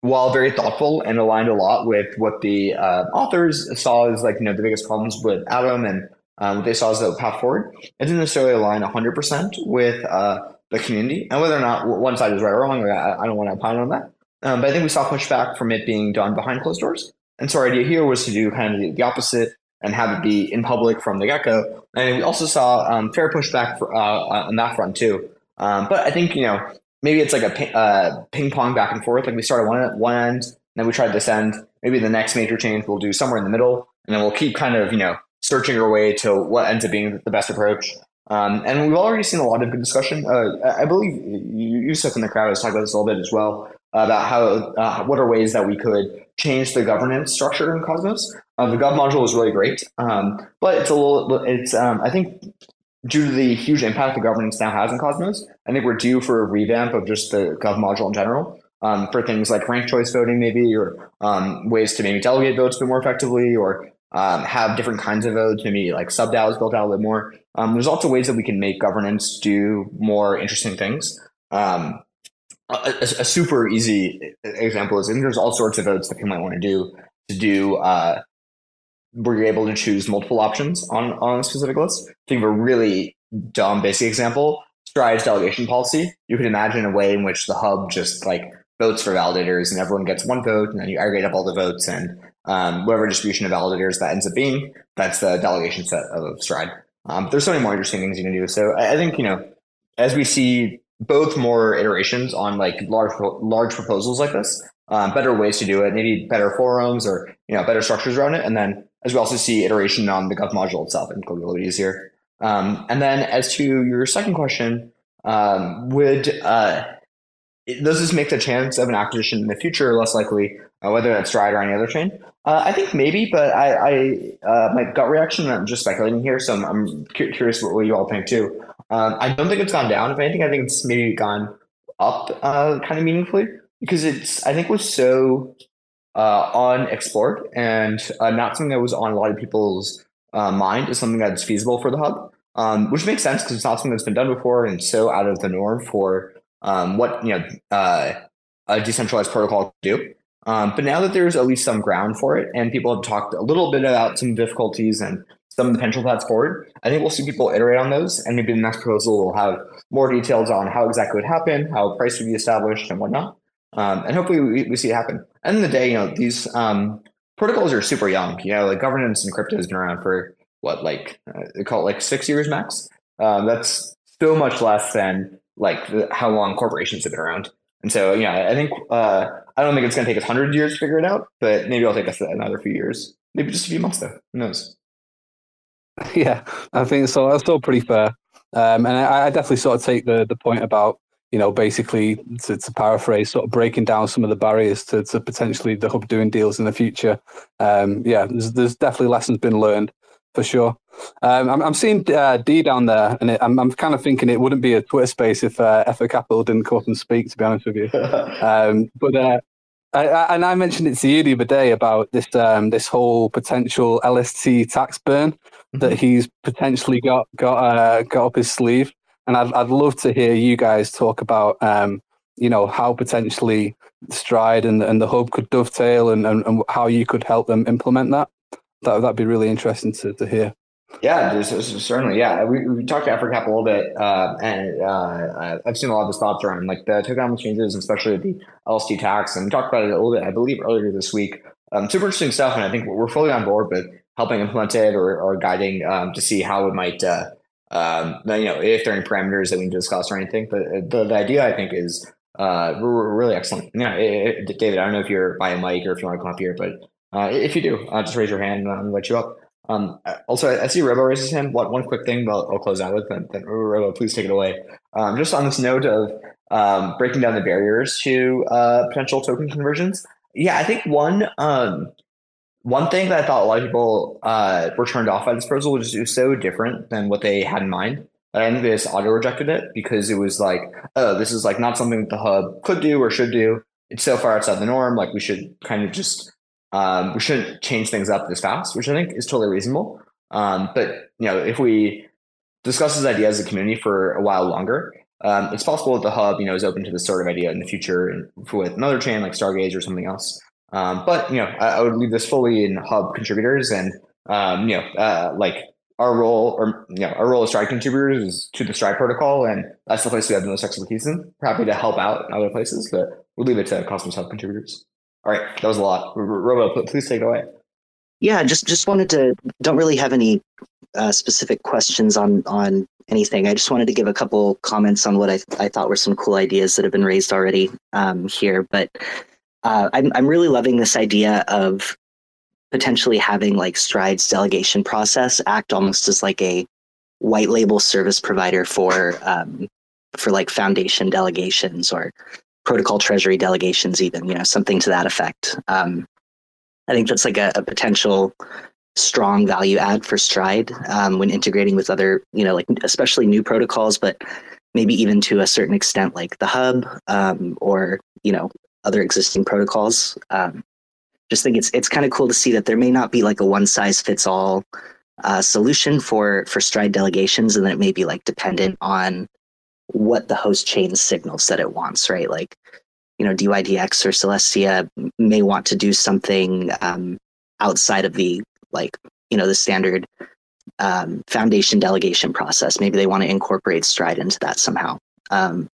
while very thoughtful and aligned a lot with what the uh, authors saw as like you know the biggest problems with Atom and um, what they saw as the path forward, it didn't necessarily align 100% with uh, the community. And whether or not one side is right or wrong, I, I, don't want to opine on that. Um, but I think we saw pushback from it being done behind closed doors. And so our idea here was to do kind of the, the opposite and have it be in public from the get go. And we also saw um, fair pushback for, uh, on that front too. Um, but I think you know maybe it's like a ping, uh, ping pong back and forth. Like we started one at one end, then we tried this end. Maybe the next major change we'll do somewhere in the middle, and then we'll keep kind of you know searching our way to what ends up being the best approach. Um, and we've already seen a lot of good discussion. Uh, I believe Yusuf in the crowd has talked about this a little bit as well about how uh, what are ways that we could change the governance structure in Cosmos. Uh, the Gov module is really great, um, but it's a little. It's um, I think due to the huge impact the governance now has in Cosmos, I think we're due for a revamp of just the Gov module in general. Um, for things like ranked choice voting, maybe, or um, ways to maybe delegate votes a bit more effectively, or um, have different kinds of votes, maybe like sub DAOs built out a bit more. There's also ways that we can make governance do more interesting things. A, a, super easy example is and there's all sorts of votes that people might want to do to do uh, where you're able to choose multiple options on, on a specific list. Think of a really dumb basic example. Stride's delegation policy. You could imagine a way in which the hub just like votes for validators and everyone gets one vote and then you aggregate up all the votes and um, whatever distribution of validators that ends up being, that's the delegation set of Stride. Um, there's so many more interesting things you can do. So I, I think, you know, as we see both more iterations on like large large proposals like this, um, better ways to do it, maybe better forums or you know better structures around it, and then as we also see iteration on the Gov module itself and be a little easier. Um, and then as to your second question, um, would uh, does this make the chance of an acquisition in the future less likely, uh, whether that's Stride or any other chain? Uh, I think maybe, but I, I uh, my gut reaction, I'm just speculating here, so I'm, I'm curious what, what, you all think too. Um, I don't think it's gone down. If anything, I think it's maybe gone up uh, kind of meaningfully because it's, I think, was so uh, unexplored and uh, not something that was on a lot of people's uh, mind is something that's feasible for the hub, um, which makes sense because it's not something that's been done before and so out of the norm for um, what you know a decentralized protocol do. Um, but now that there's at least some ground for it, and people have talked a little bit about some difficulties and some potential paths forward, I think we'll see people iterate on those, and maybe the next proposal will have more details on how exactly it would happen, how price would be established, and whatnot. Um, and hopefully, we, we, see it happen. End of the day, you know, these um, protocols are super young. You know, like governance in crypto has been around for what, like uh, they call it like six years max. Um, that's so much less than like the, how long corporations have been around. And so, yeah, I think uh, I don't think it's going to take us hundred years to figure it out, but maybe it'll take us another few years, maybe just a few months though. Who knows? Yeah, I think so. That's still pretty fair. Um, and I, I, definitely sort of take the the point about you know basically to, to, paraphrase, sort of breaking down some of the barriers to, to potentially the hub doing deals in the future. Um, yeah, there's, there's definitely lessons been learned for sure. Um, I'm, I'm seeing uh, D down there, and it, I'm, I'm kind of thinking it wouldn't be a Twitter space if uh, Effort Capital didn't come up and speak. To be honest with you, um, but uh, I, I, and I mentioned it to you the other day about this um, this whole potential LST tax burn mm-hmm. that he's potentially got got uh, got up his sleeve, and I'd I'd love to hear you guys talk about um, you know how potentially Stride and and the hub could dovetail, and, and, and how you could help them implement that. That that'd be really interesting to to hear. Yeah, certainly. Yeah, we, we talked to Effort Cap a little bit, uh, and uh, I've seen a lot of thoughts around like the tokenomics changes, especially the LST tax, and we talked about it a little bit, I believe, earlier this week. Um, super interesting stuff, and I think we're fully on board with helping implement it or, or guiding um, to see how it might, uh, um, you know, if there are any parameters that we need to discuss or anything. But uh, the, idea, I think, is uh, really excellent. Yeah, it, it, David, I don't know if you're by a mic or if you want to come up here, but uh, if you do, just raise your hand and I'll invite you up. Um, also, I see Robo raises hand. One, one quick thing I'll, I'll close out with, then, then Robo, please take it away. Um, just on this note of um, breaking down the barriers to uh, potential token conversions. Yeah, I think one um, one thing that I thought a lot of people uh, were turned off by this proposal was was so different than what they had in mind. I think they just auto rejected it because it was like, oh, this is like not something that the hub could do or should do. It's so far outside the norm. Like we should kind of just um, we shouldn't change things up this fast, which I think is totally reasonable. Um, but you know, if we discuss this idea as a community for a while longer, um, it's possible that the hub, you know, is open to this sort of idea in the future with another chain like Stargaze or something else. Um, but you know, I, I, would leave this fully in hub contributors, and um, you know, uh, like our role or you know, our role as Stride contributors is to the Stride protocol, and that's the place we have the most expertise in. We're happy to help out in other places, but we'll leave it to Cosmos Hub contributors. All right, that was a lot. Robo, please take it away. Yeah, just just wanted to don't really have any uh, specific questions on on anything. I just wanted to give a couple comments on what I I thought were some cool ideas that have been raised already um, here. But uh, I'm I'm really loving this idea of potentially having like Stride's delegation process act almost as like a white label service provider for um, for like foundation delegations or protocol treasury delegations, even, you know, something to that effect. Um, I think that's like a, a, potential strong value add for Stride um, when integrating with other, you know, like especially new protocols, but maybe even to a certain extent, like the hub um, or, you know, other existing protocols. Um, just think it's it's kind of cool to see that there may not be like a one size fits all uh, solution for for Stride delegations, and that it may be like dependent on what the host chain signals that it wants, right? Like, you know, DYDX or Celestia may want to do something um, outside of the like, you know, the standard um, foundation delegation process. Maybe they want to incorporate Stride into that somehow. Um,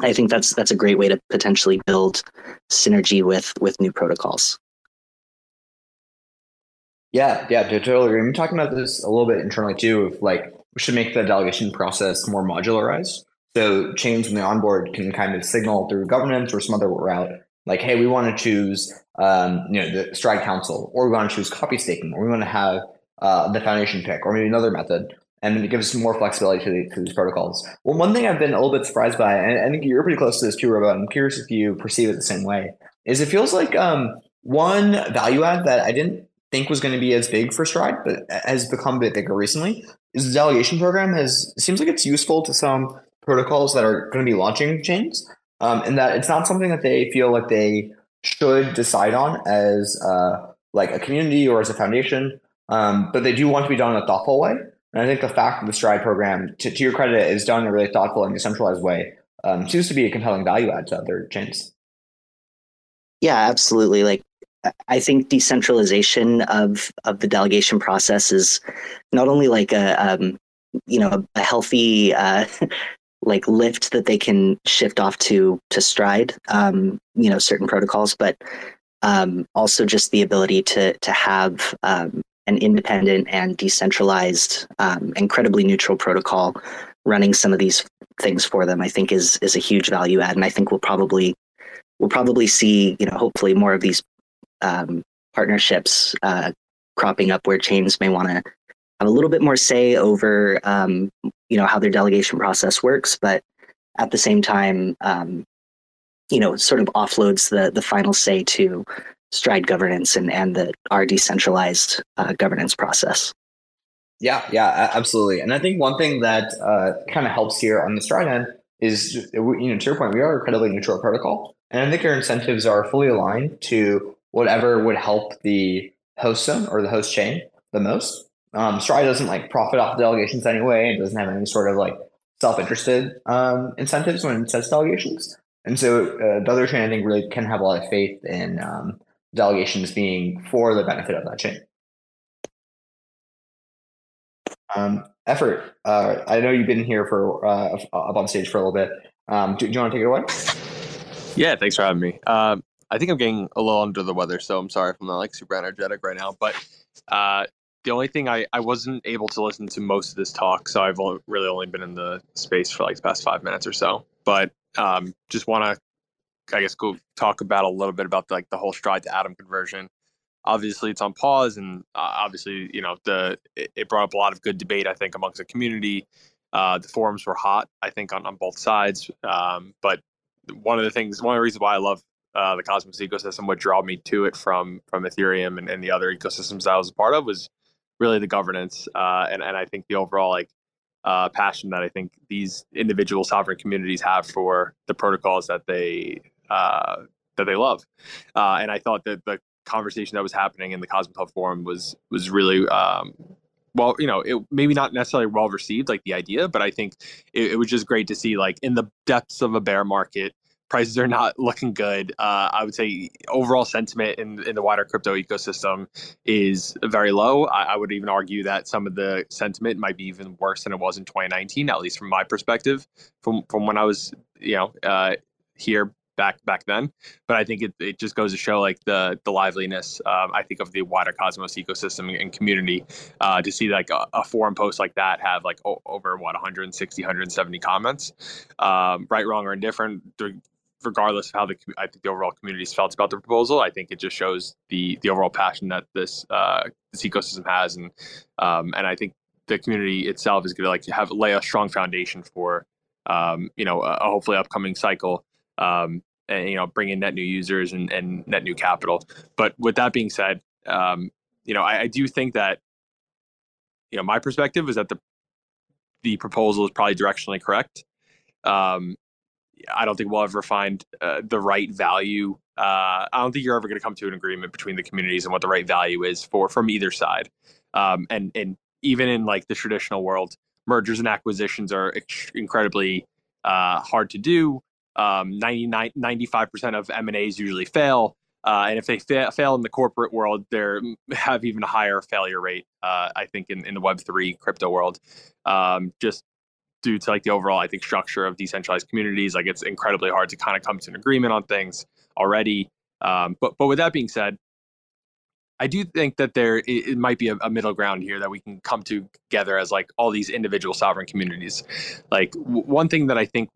I think that's that's a great way to potentially build synergy with with new protocols. Yeah, yeah, totally agree. I'm talking about this a little bit internally too. Of like, we should make the delegation process more modularized. So chains when they onboard can kind of signal through governance or some other route, like, hey, we want to choose, um, you know, the Stride Council, or we want to choose copy staking, or we want to have uh, the foundation pick, or maybe another method. And it gives more flexibility to, the, to these protocols. Well, one thing I've been a little bit surprised by, and I think you're pretty close to this too, Robo, I'm curious if you perceive it the same way, is it feels like um, one value add that I didn't think was going to be as big for Stride, but has become a bit bigger recently, is the delegation program has seems like it's useful to some protocols that are going to be launching chains, um, and that it's not something that they feel like they should decide on as uh, like a community or as a foundation, um, but they do want to be done in a thoughtful way. And I think the fact that the Stride program, to, to your credit, is done in a really thoughtful and decentralized way um, seems to be a compelling value add to other chains. Yeah, absolutely. Like I think decentralization of of the delegation process is not only like a um, you know a healthy uh, like lift that they can shift off to to stride um, you know certain protocols but um, also just the ability to to have um, an independent and decentralized um, incredibly neutral protocol running some of these things for them i think is is a huge value add. And i think we'll probably we'll probably see you know hopefully more of these um, partnerships uh, cropping up where chains may want to have a little bit more say over um, you know how their delegation process works, but at the same time, um, you know, sort of offloads the the final say to Stride governance and and the our decentralized uh, governance process. Yeah, yeah, absolutely. And I think one thing that uh, kind of helps here on the Stride end is, you know, to your point, we are a credibly neutral protocol, and I think our incentives are fully aligned to whatever would help the host zone or the host chain the most. Um, Stride doesn't like profit off delegations anyway. It doesn't have any sort of like self-interested um, incentives when it says delegations. And so uh, the other chain, I think, really can have a lot of faith in um, delegations being for the benefit of that chain. Um, effort. Uh, I know you've been here for uh, up on stage for a little bit. Um, do, do, you want to take it away? Yeah, thanks for having me. Um, I think I'm getting a little under the weather, so I'm sorry if I'm not like super energetic right now. But uh, the only thing I, I wasn't able to listen to most of this talk, so I've only, really only been in the space for like the past five minutes or so. But um, just want to, I guess, go talk about a little bit about like the whole stride to Atom conversion. Obviously it's on pause and uh, obviously you know the it, brought up a lot of good debate i think amongst the community. Uh, the forums were hot i think on, on both sides. Um, but one of the things one of the reasons why i love uh, the cosmos ecosystem what drew me to it from from ethereum and, and the other ecosystems that i was a part of was really the governance uh, and, and i think the overall like uh, passion that i think these individual sovereign communities have for the protocols that they uh, that they love. Uh, and I thought that the conversation that was happening in the Cosmos Hub forum was was really um, well, you know, it maybe not necessarily well received, like the idea, but I think it, it, was just great to see, like, in the depths of a bear market, prices are not looking good. Uh, I would say overall sentiment in in the wider crypto ecosystem is very low. I, I, would even argue that some of the sentiment might be even worse than it was in 2019, at least from my perspective, from from when I was, you know, uh, here back back then. But I think it, it just goes to show like the the liveliness um, I think of the wider Cosmos ecosystem and community uh, to see like a, a, forum post like that have like o- over what 160 170 comments um, right wrong or indifferent regardless of how the I think the overall community felt about the proposal I think it just shows the the overall passion that this uh, this ecosystem has and um, and I think the community itself is going to like have lay a strong foundation for um, you know, a, a hopefully upcoming cycle um, and you know bring in net new users and, and net new capital. But with that being said, um, you know I, I, do think that you know my perspective is that the the proposal is probably directionally correct. Um, I don't think we'll ever find uh, the right value. Uh, I don't think you're ever going to come to an agreement between the communities and what the right value is for from either side. Um, and and even in like the traditional world, mergers and acquisitions are ex- incredibly uh, hard to do. Um, 99, 95% of M&As usually fail. Uh, and if they fa- fail in the corporate world, they have even a higher failure rate, uh, I think, in, in the Web3 crypto world. Um, just due to like the overall, I think, structure of decentralized communities. Like it's incredibly hard to kind of come to an agreement on things already. Um, but but with that being said, I do think that there it, it might be a, a, middle ground here that we can come together as like all these individual sovereign communities. Like w- one thing that I think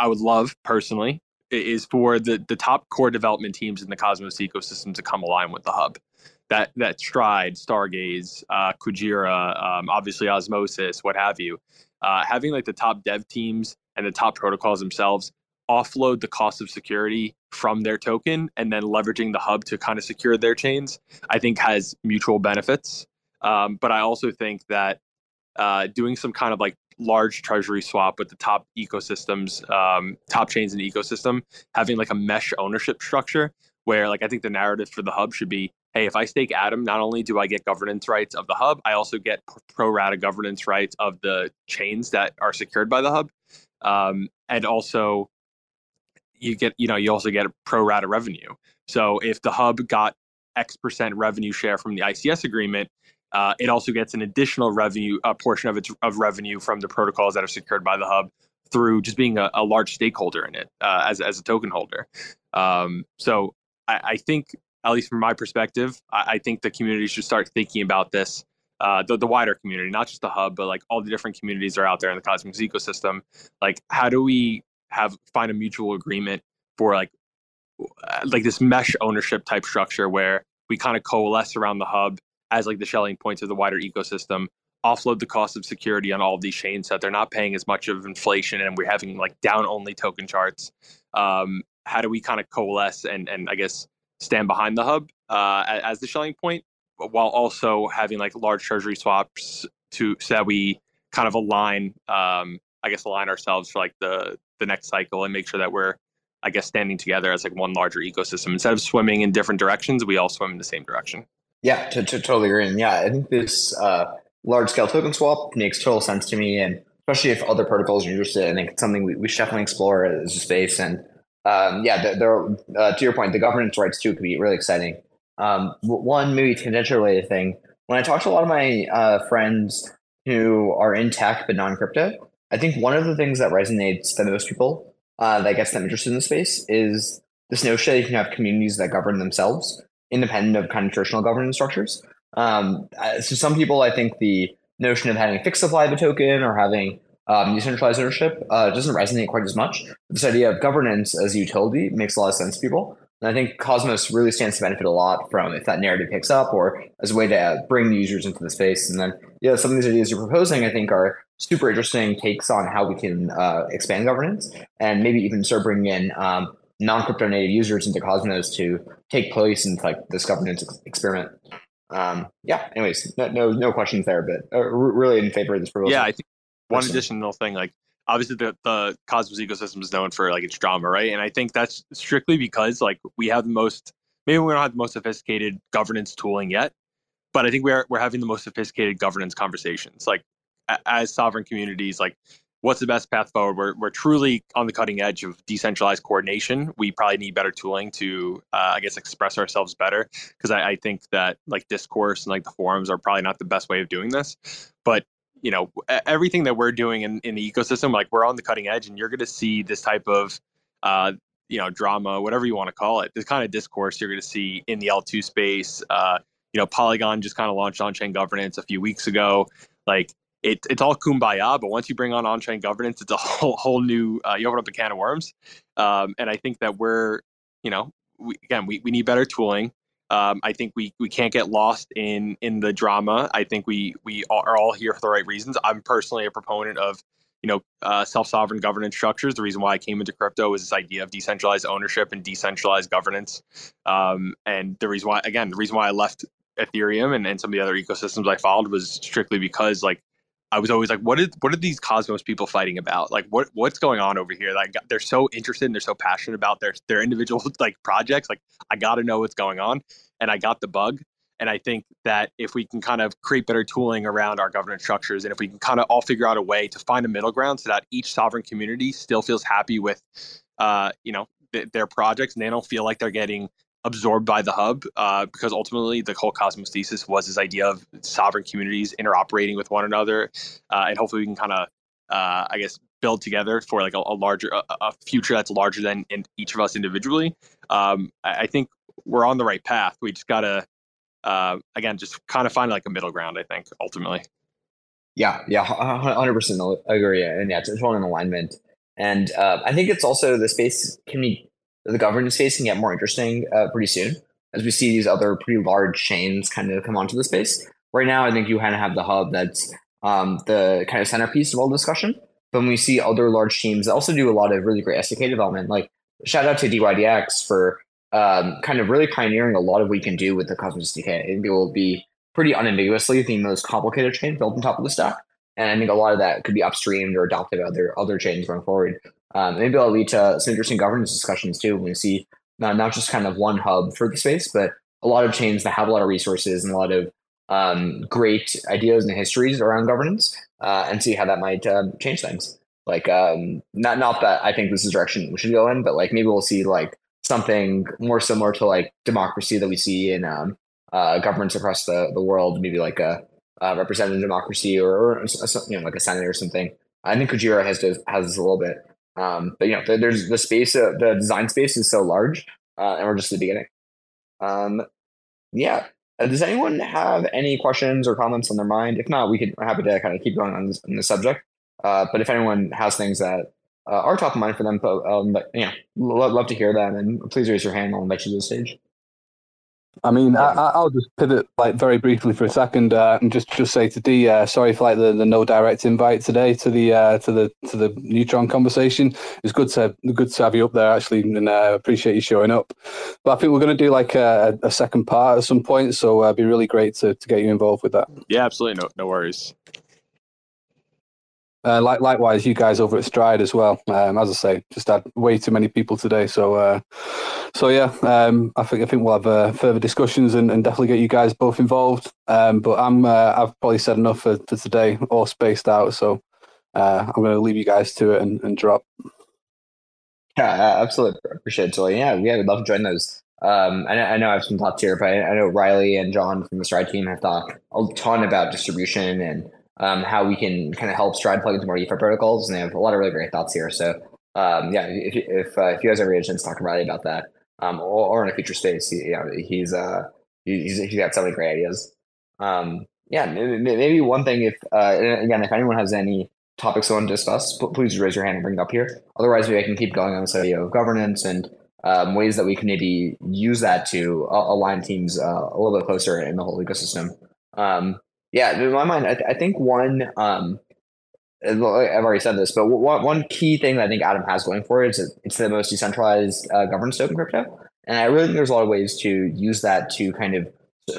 I would love personally is for the the top core development teams in the Cosmos ecosystem to come align with the hub. That that Stride, Stargaze, uh, Kujira, um, obviously Osmosis, what have you. Uh, having like the top dev teams and the top protocols themselves offload the cost of security from their token and then leveraging the hub to kind of secure their chains, I think has mutual benefits. Um, but I also think that uh, doing some kind of like large treasury swap with the top ecosystems, um, top chains in the ecosystem, having like a mesh ownership structure where like I think the narrative for the hub should be, hey, if I stake Atom, not only do I get governance rights of the hub, I also get pro rata governance rights of the chains that are secured by the hub, um, and also you get you know you also get a pro rata revenue. So if the hub got X percent revenue share from the ICS agreement, uh, it also gets an additional revenue, a portion of its of revenue from the protocols that are secured by the hub through just being a, a large stakeholder in it uh, as as a token holder. Um, so I, I, think, at least from my perspective, I, I, think the community should start thinking about this. Uh, the, the wider community, not just the hub, but like all the different communities are out there in the Cosmos ecosystem. Like, how do we have find a mutual agreement for like like this mesh ownership type structure where we kind of coalesce around the hub as like the Schelling points of the wider ecosystem, offload the cost of security on all of these chains so that they're not paying as much of inflation and we're having like down only token charts. Um, how do we kind of coalesce and and I guess stand behind the hub uh, as the Schelling point while also having like large treasury swaps to so that we kind of align, um, I guess, align ourselves for like the the next cycle and make sure that we're, I guess, standing together as like one larger ecosystem instead of swimming in different directions. We all swim in the same direction. Yeah, to, to totally agree. And yeah, I think this uh, large scale token swap makes total sense to me, and especially if other protocols are interested, I think it's something we, we should definitely explore as a space. And um, yeah, there, uh, to your point, the governance rights too could be really exciting. Um, one maybe tangential related thing. When I talk to a lot of my uh, friends who are in tech but non crypto, I think one of the things that resonates the most people uh, that gets them interested in the space is this notion that you can have communities that govern themselves, independent of kind of traditional governance structures. Um, uh, so some people, I think the notion of having a fixed supply of a token or having um, decentralized ownership uh, doesn't resonate quite as much. This idea of governance as utility makes a lot of sense to people. And I think Cosmos really stands to benefit a lot from if that narrative picks up or as a way to bring users into the space. And then, yeah, some of these ideas you're proposing, I think, are super interesting takes on how we can uh, expand governance and maybe even start bringing in um, non crypto native users into Cosmos to take place in like this governance experiment. Um, yeah. Anyways, no, no, no questions there, but uh, really in favor of this proposal. Yeah, I think one additional thing, like obviously the, the Cosmos ecosystem is known for like its drama, right? And I think that's strictly because like we have the most maybe we don't have the most sophisticated governance tooling yet, but I think we're we're having the most sophisticated governance conversations. Like as sovereign communities, like what's the best path forward? We're we're truly on the cutting edge of decentralized coordination. We probably need better tooling to, uh, I guess, express ourselves better because I, I think that like discourse and like the forums are probably not the best way of doing this. But you know everything that we're doing in, in the ecosystem like we're on the cutting edge and you're going to see this type of uh, you know drama whatever you want to call it this kind of discourse you're going to see in the l2 space uh, you know polygon just kind of launched on-chain governance a few weeks ago like it, it's all kumbaya but once you bring on on-chain governance it's a whole, whole new uh, you open up a can of worms um, and i think that we're you know we, again we, we need better tooling um, I think we we can't get lost in in the drama. I think we we are all here for the right reasons. I'm personally a proponent of you know uh, self sovereign governance structures. The reason why I came into crypto was this idea of decentralized ownership and decentralized governance. Um, and the reason why again the reason why I left Ethereum and, and some of the other ecosystems I followed was strictly because like I was always like, what is what are these Cosmos people fighting about? Like, what what's going on over here? Like, they're so interested and they're so passionate about their their individual like projects. Like, I got to know what's going on, and I got the bug. And I think that if we can kind of create better tooling around our governance structures, and if we can kind of all figure out a way to find a middle ground so that each sovereign community still feels happy with, uh, you know, th- their projects, and they don't feel like they're getting absorbed by the hub uh, because ultimately the whole Cosmos thesis was this idea of sovereign communities interoperating with one another, uh, and hopefully we can kind of, uh, I guess, build together for like a, a larger, a, a, future that's larger than in each of us individually. Um, I, I, think we're on the right path. We just gotta, uh, again, just kind of find like a middle ground. I think ultimately. Yeah, yeah, hundred percent agree, and yeah, it's all in alignment. And uh, I think it's also the space can be the governance space can get more interesting uh, pretty soon as we see these other pretty large chains kind of come onto the space. Right now, I think you kind of have the hub that's um, the kind of centerpiece of all discussion. But when we see other large teams that also do a lot of really great SDK development, like shout out to DYDX for um, kind of really pioneering a lot of what we can do with the Cosmos SDK. It will be pretty unambiguously the most complicated chain built on top of the stack. And I think a lot of that could be upstreamed or adopted by other other chains going forward. Um, maybe it'll lead to some interesting governance discussions too when we see not, not just kind of one hub for the space, but a lot of chains that have a lot of resources and a lot of um, great ideas and histories around governance uh, and see how that might um, change things. Like, um, not not that I think this is the direction we should go in, but like maybe we'll see like something more similar to like democracy that we see in um, uh, governments across the, the world, maybe like a, a representative democracy or, or, you know like a senate or something. I think Kujira has has a little bit, um, but you know, there's the space, uh, the design space is so large, uh, and we're just at the beginning. Um, yeah. Uh, does anyone have any questions or comments on their mind? If not, we could. We're happy to kind of keep going on this, on subject. Uh, but if anyone has things that uh, are top of mind for them, um, but, you know, love, love to hear that, and please raise your hand. I'll invite you to the stage. I mean, yeah. I, will just pivot like very briefly for a second uh, and just just say to D, uh, sorry for like the, the no direct invite today to the uh, to the to the neutron conversation. It's good to good to have you up there actually, and uh, appreciate you showing up. But I think we're going to do like a, a second part at some point, so uh, it'd be really great to, to get you involved with that. Yeah, absolutely, no no worries. Uh, like likewise, you guys over at Stride as well. Um, as I say, just had way too many people today, so uh, so yeah. Um, I think I think we'll have uh, further discussions and, and, definitely get you guys both involved. Um, but I'm uh, I've probably said enough for, for today, all spaced out. So uh, I'm going to leave you guys to it and, and drop. Yeah, absolutely appreciate it, Julie. Yeah, we'd love to join those. Um, I, know, I know I have some thoughts here, but I, I know Riley and John from the Stride team have thought a ton about distribution and um, how we can kind of help Stride plug into more DeFi protocols, and they have a lot of really great thoughts here. So um, yeah, if if, uh, if you guys ever get a chance talk to Riley about that, um, or, or, in a future space, he, know, he's uh he's he's got so many great ideas. Um, yeah, maybe one thing if uh, again if anyone has any topics they want to discuss, please raise your hand and bring it up here. Otherwise, maybe I can keep going on this idea of governance and um, ways that we can maybe use that to uh, align teams uh, a little bit closer in the whole ecosystem. Um, yeah, in my mind, I, th- I think one. Um, I've already said this, but one, one key thing that I think Atom has going for it is it's the most decentralized uh, governance token crypto, and I really think there's a lot of ways to use that to kind of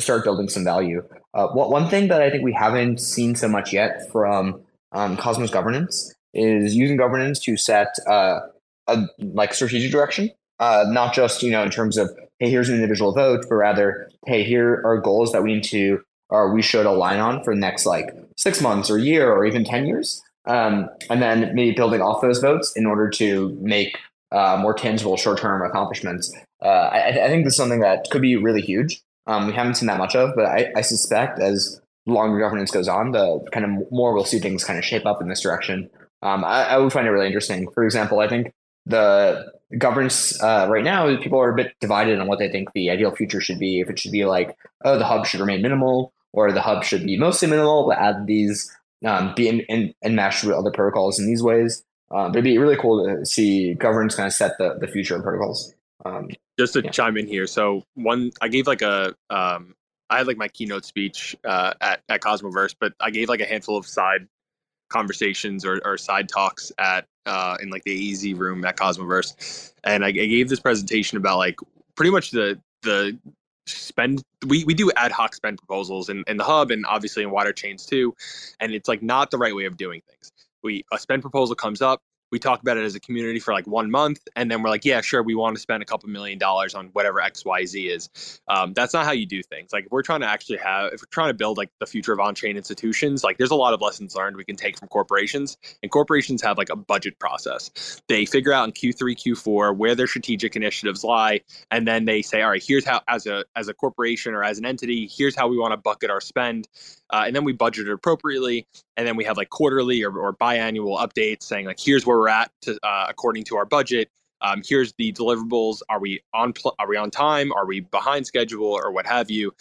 start building some value. Uh, one thing that I think we haven't seen so much yet from um, Cosmos governance is using governance to set uh, a like strategic direction, uh, not just you know in terms of hey here's an individual vote, but rather hey here are goals that we need to or we should align on for the next like six months or year or even 10 years. Um, and then maybe building off those votes in order to make uh, more tangible short term accomplishments. Uh, I, I, think this is something that could be really huge. Um, we haven't seen that much of, but I, I, suspect as longer governance goes on, the kind of more we'll see things kind of shape up in this direction. Um, I, I, would find it really interesting. For example, I think the governance uh, right now, people are a bit divided on what they think the ideal future should be. If it should be like, oh, the hub should remain minimal, or the hub should be mostly minimal, but add these um, be in, in, enmeshed with other protocols in these ways. Um, but it'd be really cool to see governance kind of set the, the future of protocols. Um, Just to yeah. chime in here, so one, I gave like a, um, I had like my keynote speech uh, at at Cosmoverse, but I gave like a handful of side conversations or, or side talks at uh, in like the AEZ room at Cosmoverse, and I, I gave this presentation about like pretty much the the spend we, we do ad hoc spend proposals in, in the hub and obviously in water chains too. And it's like not the right way of doing things. We a spend proposal comes up we talk about it as a community for like one month and then we're like yeah sure we want to spend a couple million dollars on whatever xyz is. Um, that's not how you do things. Like if we're trying to actually have if we're trying to build like the future of on-chain institutions like there's a lot of lessons learned we can take from corporations and corporations have like a budget process. They figure out in q3 q4 where their strategic initiatives lie and then they say all right here's how as a as a corporation or as an entity here's how we want to bucket our spend uh, and then we budget it appropriately and then we have like quarterly or, or biannual updates saying like here's where we're at to, uh, according to our budget. Um, here's the deliverables. Are we on pl- are we on time? Are we behind schedule? or what have you.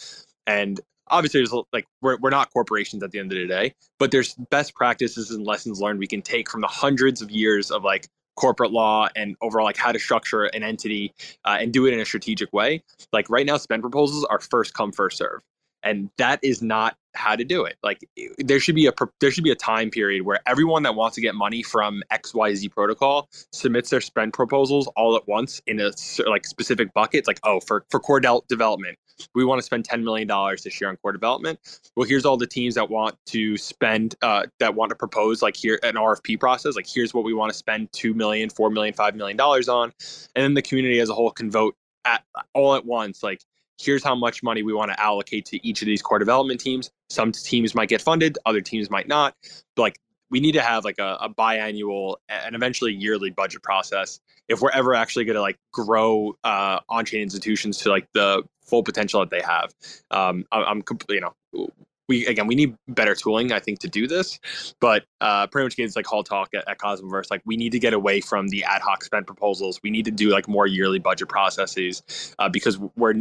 And obviously there's like we're, we're not corporations at the end of the day but there's best practices and lessons learned we can take from the hundreds of years of like corporate law and overall like how to structure an entity uh, and do it in a strategic way. Like right now spend proposals are first come first serve and that is not how to do it. Like there should be a there should be a time period where everyone that wants to get money from xyz protocol submits their spend proposals all at once in a like specific buckets like oh for for core development we want to spend $10 million this year on core development. Well here's all the teams that want to spend uh, that want to propose like here an rfp process like here's what we want to spend 2 million 4 million 5 million dollars on. And then the community as a whole can vote at all at once like here's how much money we want to allocate to each of these core development teams. Some teams might get funded, other teams might not. But like we need to have like a, a biannual and eventually yearly budget process if we're ever actually going to like grow uh, on-chain institutions to like the full potential that they have. Um, I, I'm you know, we again we need better tooling i think to do this but uh pretty much gives like hall talk at, at cosmoverse like we need to get away from the ad hoc spend proposals we need to do like more yearly budget processes uh, because we're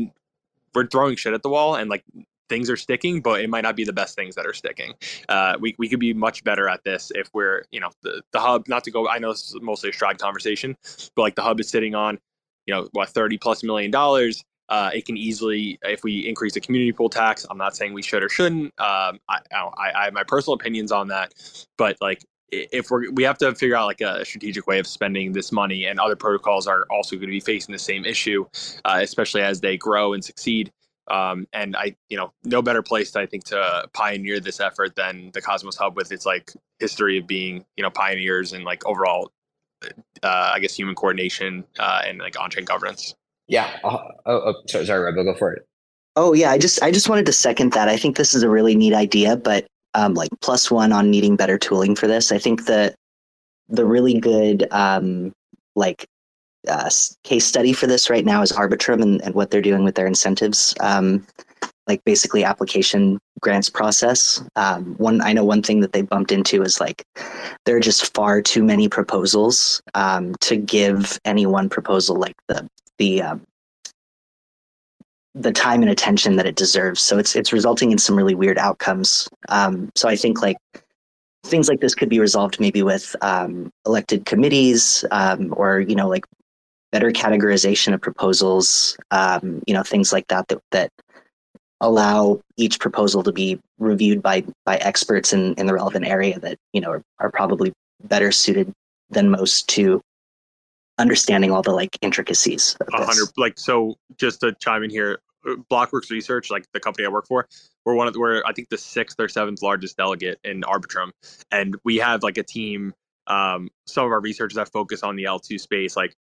we're throwing shit at the wall and like things are sticking, but it might not be the best things that are sticking. Uh, we, we could be much better at this if we're, you know, the, the hub, not to go, I know this is mostly a stride conversation, but like the hub is sitting on, you know, what, 30 plus million dollars. Uh, it can easily, if we increase the community pool tax, I'm not saying we should or shouldn't. Um, I, I, I have my personal opinions on that, but like if we're we have to figure out like a strategic way of spending this money and other protocols are also going to be facing the same issue uh, especially as they grow and succeed. Um, and i you know no better place i think to pioneer this effort than the cosmos hub with its like history of being you know pioneers and like overall uh, i guess human coordination uh, and like on-chain governance. Yeah. Uh, oh, oh, sorry sorry Rebel, go for it. Oh yeah, I just I just wanted to second that. I think this is a really neat idea, but um, like plus one on needing better tooling for this. I think that the really good um, like uh, case study for this right now is Arbitrum and, and what they're doing with their incentives, um, like basically application grants process. Um, one I know one thing that they bumped into is like there are just far too many proposals um, to give any one proposal like the the um, the time and attention that it deserves. So it's it's resulting in some really weird outcomes. Um, so I think like things like this could be resolved maybe with um, elected committees um, or you know like better categorization of proposals. Um, you know things like that that that allow each proposal to be reviewed by by experts in in the relevant area that you know are, are probably better suited than most to understanding all the like intricacies. A hundred, like so. Just to chime in here, Blockworks Research, like the company I work for, we're one of the, we're I think the sixth or seventh largest delegate in Arbitrum, and we have like a team. Um, some of our researchers that focus on the L2 space, like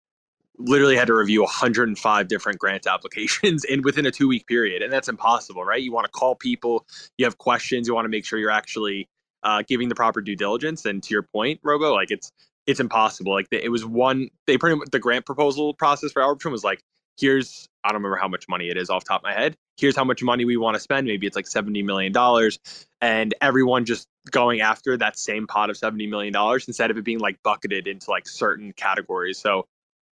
literally had to review 105 different grant applications in within a two week period, and that's impossible, right? You want to call people, you have questions, you want to make sure you're actually uh, giving the proper due diligence. And to your point, Robo, like it's it's impossible. Like it was one, they pretty much the grant proposal process for Arbitrum was like, here's I don't remember how much money it is off top of my head. Here's how much money we want to spend. Maybe it's like seventy million dollars, and everyone just going after that same pot of seventy million dollars instead of it being like bucketed into like certain categories. So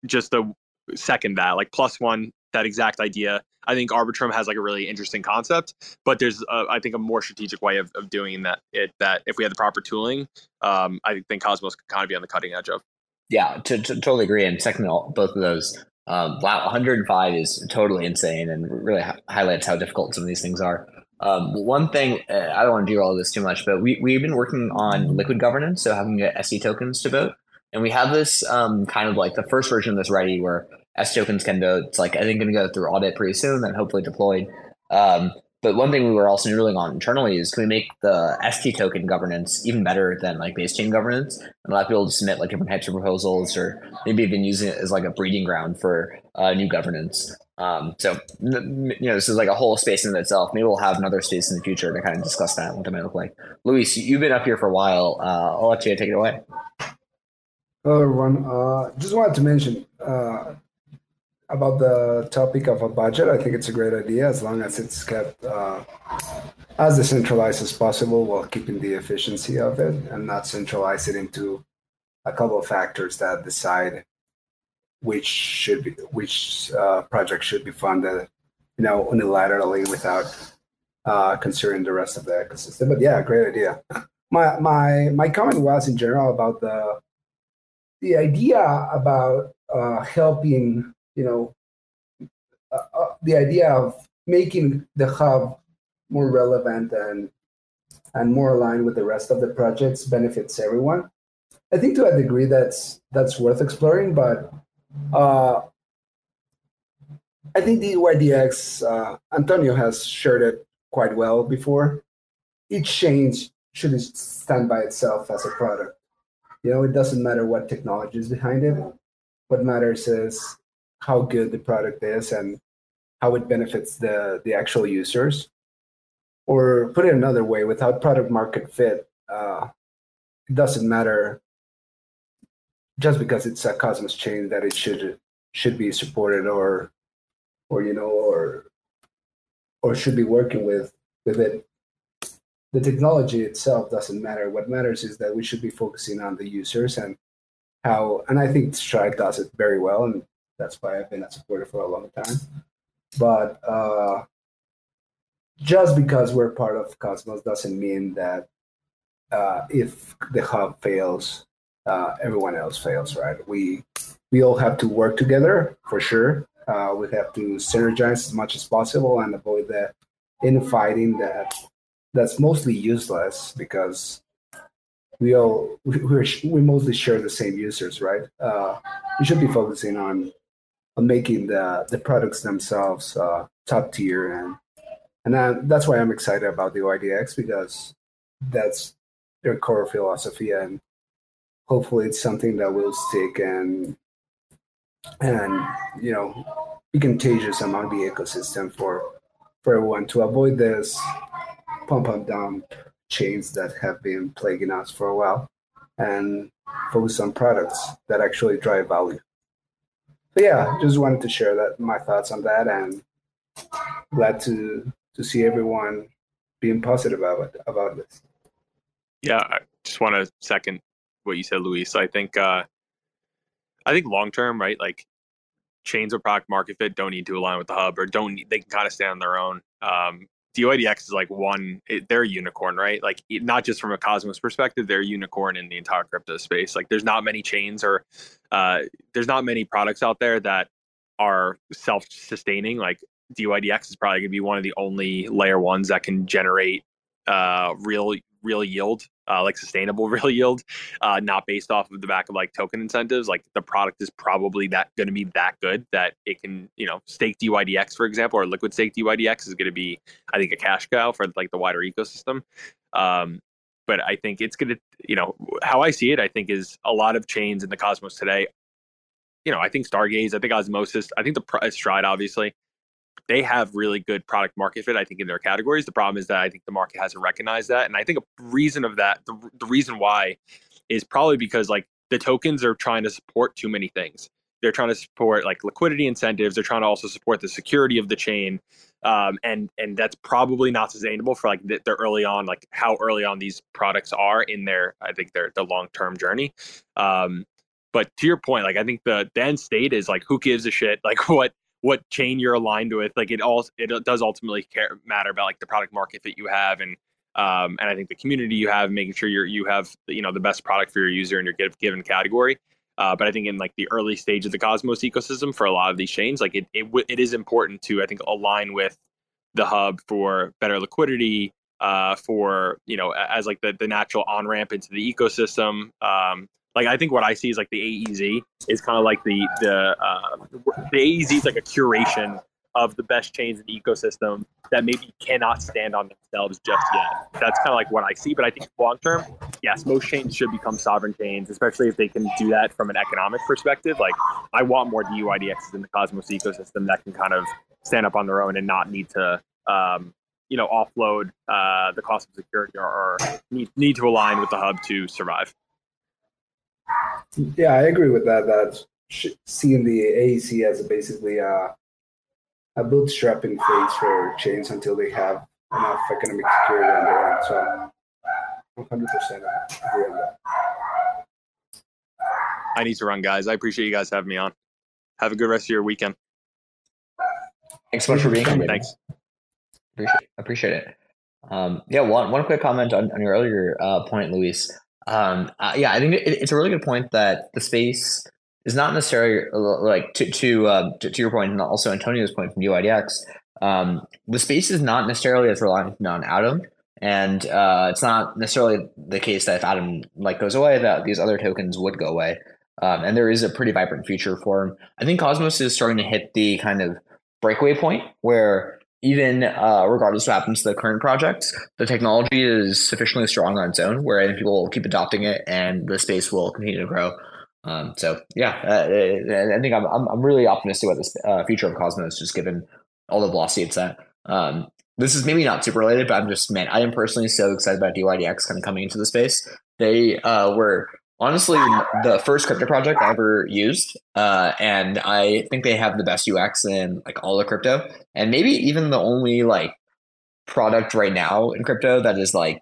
just the second that like plus one that exact idea. I think Arbitrum has like a really interesting concept, but there's a, I think a more strategic way of, of doing that. It that if we had the proper tooling, um, I think Cosmos could kind of be on the cutting edge of. Yeah, to, to totally agree. And second, both of those, um, wow, 105 is totally insane and really highlights how difficult some of these things are. Um, one thing, uh, I don't want to do all of this too much, but we, we've been working on liquid governance, so having get SC tokens to vote. And we have this um, kind of like the first version of this ready where S tokens can vote. It's like, I think, going to go through audit pretty soon, and hopefully deployed. Um, but one thing we were also noodling on internally is can we make the ST token governance even better than like base chain governance and allow people to submit like different types of proposals or maybe even using it as like a breeding ground for uh, new governance. Um, so you know this is like a whole space in itself. Maybe we'll have another space in the future to kind of discuss that what that might look like. Luis, you've been up here for a while. Uh, I'll let you take it away. Hello everyone. Uh, just wanted to mention uh, about the topic of a budget, I think it's a great idea as long as it's kept uh, as decentralized as possible while keeping the efficiency of it and not centralize it into a couple of factors that decide which should be which uh, project should be funded, you know, unilaterally without uh, considering the rest of the ecosystem. But yeah, great idea. My my my comment was in general about the the idea about uh, helping you know, uh, uh, the idea of making the hub more relevant and and more aligned with the rest of the projects benefits everyone. I think to a degree that's that's worth exploring, but uh, I think the DYDX uh, Antonio has shared it quite well before. Each change shouldn't stand by itself as a product. You know, it doesn't matter what technology is behind it. What matters is how good the product is and how it benefits the the actual users. Or put it another way without product market fit uh, it doesn't matter just because it's a cosmos chain that it should should be supported or or you know or or should be working with with it. The technology itself doesn't matter. What matters is that we should be focusing on the users and how and i think Stride does it very well and that's why I've been a supporter for a long time. But uh, just because we're part of Cosmos doesn't mean that uh, if the hub fails, uh, everyone else fails, right? We we all have to work together for sure. Uh, we have to synergize as much as possible and avoid the infighting that that's mostly useless because we all we we mostly share the same users, right? Uh, we should be focusing on on making the the products themselves uh, top tier, and and that's why I'm excited about the DYDX because that's their core philosophy, and hopefully it's something that will stick and and you know be contagious among the ecosystem for for everyone to avoid this pump and dump chains that have been plaguing us for a while and focus on products that actually drive value. So yeah, just wanted to share that my thoughts on that and glad to to see everyone being positive about about this. Yeah, I just want to second what you said, Luis. I think uh I think long term, right? Like chains of product market fit don't need to align with the hub or don't need, they can kind of stand on their own. Um, DYDX is like one, it, they're a unicorn, right? Like not just from a Cosmos perspective, they're a unicorn in the entire crypto space. Like there's not many chains or uh, there's not many products out there that are self-sustaining. Like DYDX is probably going to be one of the only layer ones that can generate uh, real real yield, uh, like sustainable real yield, uh, not based off of the back of like token incentives. Like the product is probably that going to be that good that it can, you know, stake DYDX, for example, or liquid stake DYDX is going to be, I think, a cash cow for like the wider ecosystem. Um, but I think it's going to, you know, how I see it, I think is a lot of chains in the Cosmos today. You know, I think Stargaze, I think Osmosis, I think the Stride, obviously, they have really good product market fit, I think, in their categories. The problem is that I think the market hasn't recognized that. And I think a reason of that, the, the reason why is probably because like the tokens are trying to support too many things. They're trying to support like liquidity incentives. They're trying to also support the security of the chain. Um, and and that's probably not sustainable for like the, the, early on, like how early on these products are in their, I think their the long term journey. Um, but to your point, like I think the, the end state is like who gives a shit like what what chain you're aligned with. Like it all it does ultimately care matter about like the product market that you have and um, and I think the community you have, making sure you're you have you know the best product for your user in your given category. Uh, but I think in like the early stage of the Cosmos ecosystem for a lot of these chains, like it it, it is important to I think align with the hub for better liquidity, uh, for you know as like the the natural on ramp into the ecosystem. Um, like I think what I see is like the AEZ is kind of like the the uh, the AEZ is like a curation of the best chains in the ecosystem that maybe cannot stand on themselves just yet. That's kind of like what I see. But I think long term, yes, most chains should become sovereign chains, especially if they can do that from an economic perspective. Like I want more DYDXs in the Cosmos ecosystem that can kind of stand up on their own and not need to um, you know offload uh, the cost of security or, or need, need to align with the hub to survive. Yeah, I agree with that. That seeing the AEZ as basically uh, a bootstrapping phase for chains until they have enough economic security on their own. So, 100 percent agree on that. I need to run, guys. I appreciate you guys having me on. Have a good rest of your weekend. Thanks so much for being here. Thanks. Appreciate, appreciate it. Um, yeah, one one quick comment on, on your earlier uh, point, Luis. Um, uh, yeah, I think it, it's a really good point that the space is not necessarily like to to, uh, to, to your point and also Antonio's point from DYDX. Um, the space is not necessarily as reliant on Atom, and uh, it's not necessarily the case that if Atom like goes away, that these other tokens would go away. Um, and there is a pretty vibrant future for them. I think Cosmos is starting to hit the kind of breakaway point where even uh, regardless of what happens to the current projects, the technology is sufficiently strong on its own where people will keep adopting it and the space will continue to grow. Um, so yeah, uh, I think I'm, I'm, I'm really optimistic about this uh, future of Cosmos, just given all the velocity it's at. Um, this is maybe not super related, but I'm just man, I am personally so excited about DYDX kind of coming into the space. They uh, were honestly the first crypto project I ever used, uh, and I think they have the best UX in like all of crypto, and maybe even the only like product right now in crypto that is like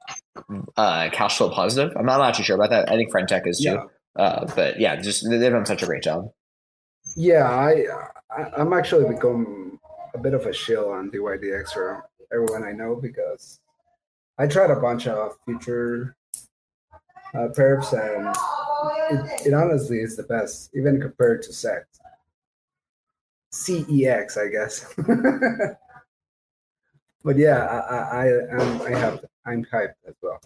uh, cash flow positive. I'm not actually sure about that. I think Friend.tech is too, yeah. Uh, but yeah, just they've done such a great job. Yeah, I, I am actually become a bit of a shill on DYDX for everyone I know because I tried a bunch of future uh, perps, and it, it honestly is the best, even compared to sex. CEX, I guess. but yeah, I I I'm, I have I'm hyped as well.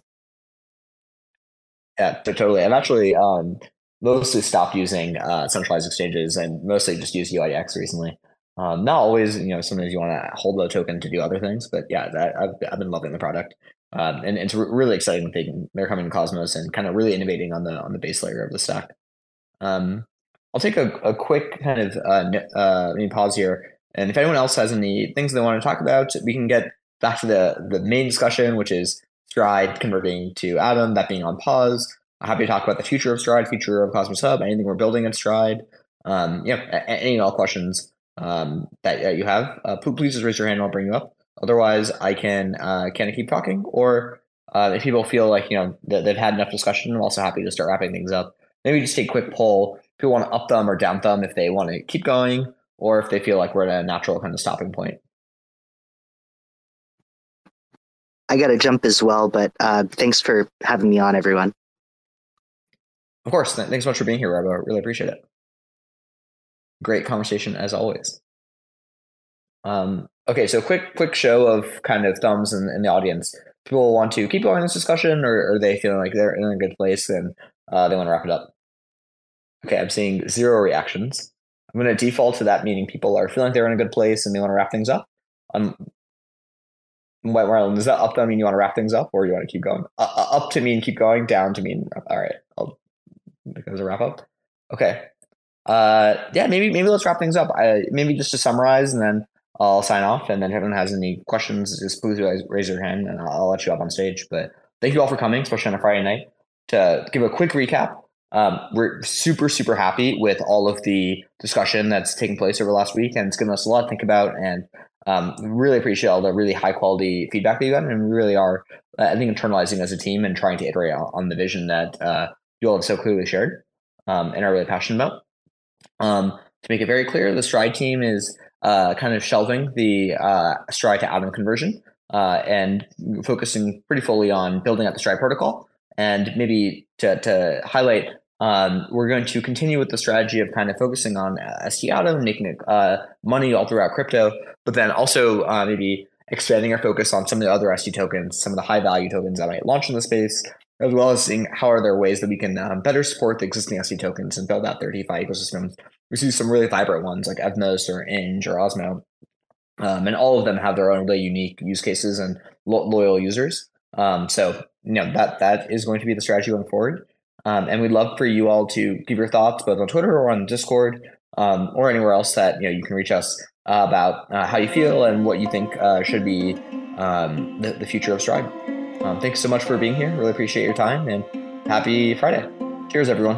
Yeah, totally. I've actually um, mostly stopped using uh, centralized exchanges and mostly just use DYDX recently. Um, not always, you know, sometimes you want to hold the token to do other things, but yeah, that, I've, I've been loving the product. Um, and it's really exciting thing. They're coming to Cosmos and kind of really innovating on the on the base layer of the stack. Um, I'll take a, a quick kind of uh, uh, pause here, and if anyone else has any things they want to talk about, we can get back to the the main discussion, which is Stride converting to Atom, that being on pause. I'm happy to talk about the future of Stride, future of Cosmos Hub, anything we're building in Stride. Um, know, any and all questions um, that, that you have, uh, please just raise your hand. and I'll bring you up. Otherwise, I can uh, kind of keep talking. Or uh, if people feel like you know that they've had enough discussion, I'm also happy to start wrapping things up. Maybe just take a quick poll. If People want to up them or down them if they want to keep going, or if they feel like we're at a natural kind of stopping point. I got to jump as well, but uh, thanks for having me on, everyone. Of course. Thanks so much for being here, Robo. Really appreciate it. Great conversation as always. Um, okay, so quick quick show of kind of thumbs in, in the audience. People want to keep going this discussion, or are they feeling like they're in a good place and uh, they want to wrap it up? Okay, I'm seeing zero reactions. I'm going to default to that, meaning people are feeling like they're in a good place and they want to wrap things up. Um, White Marlin, does that up to mean you want to wrap things up, or you want to keep going? Uh, uh up to mean keep going, down to mean all right. I'll because a wrap up. Okay. Uh, yeah, maybe maybe let's wrap things up. I, maybe just to summarize, and then I'll sign off. And then if anyone has any questions, just please raise your hand, and I'll, let you up on stage. But thank you all for coming, especially on a Friday night. To give a quick recap, um, we're super super happy with all of the discussion that's taking place over the last week, and it's given us a lot to think about. And um, really appreciate all the really high quality feedback that you got, and we really are, I think, internalizing as a team and trying to iterate on, on the vision that uh, you all have so clearly shared um, and are really passionate about. Um, to make it very clear, the Stride team is uh, kind of shelving the uh, Stride to Atom conversion uh, and focusing pretty fully on building out the Stride protocol. And maybe to, to highlight, um, we're going to continue with the strategy of kind of focusing on uh, ST Atom, making uh, money all throughout crypto, but then also maybe expanding our focus on some of the other ST tokens, some of the high value tokens that might launch in the space, as well as seeing how are there ways that we can um, better support the existing ST tokens and build out their DeFi ecosystems. We see some really vibrant ones like Evmos or Inj or Osmo, um, and all of them have their own really unique use cases and lo- loyal users. Um, so you know that that is going to be the strategy going forward. Um, and we'd love for you all to give your thoughts both on Twitter or on Discord um, or anywhere else that you know you can reach us uh, about uh, how you feel and what you think uh, should be um, the, the future of Stride. Um, thanks so much for being here. Really appreciate your time and happy Friday. Cheers, everyone.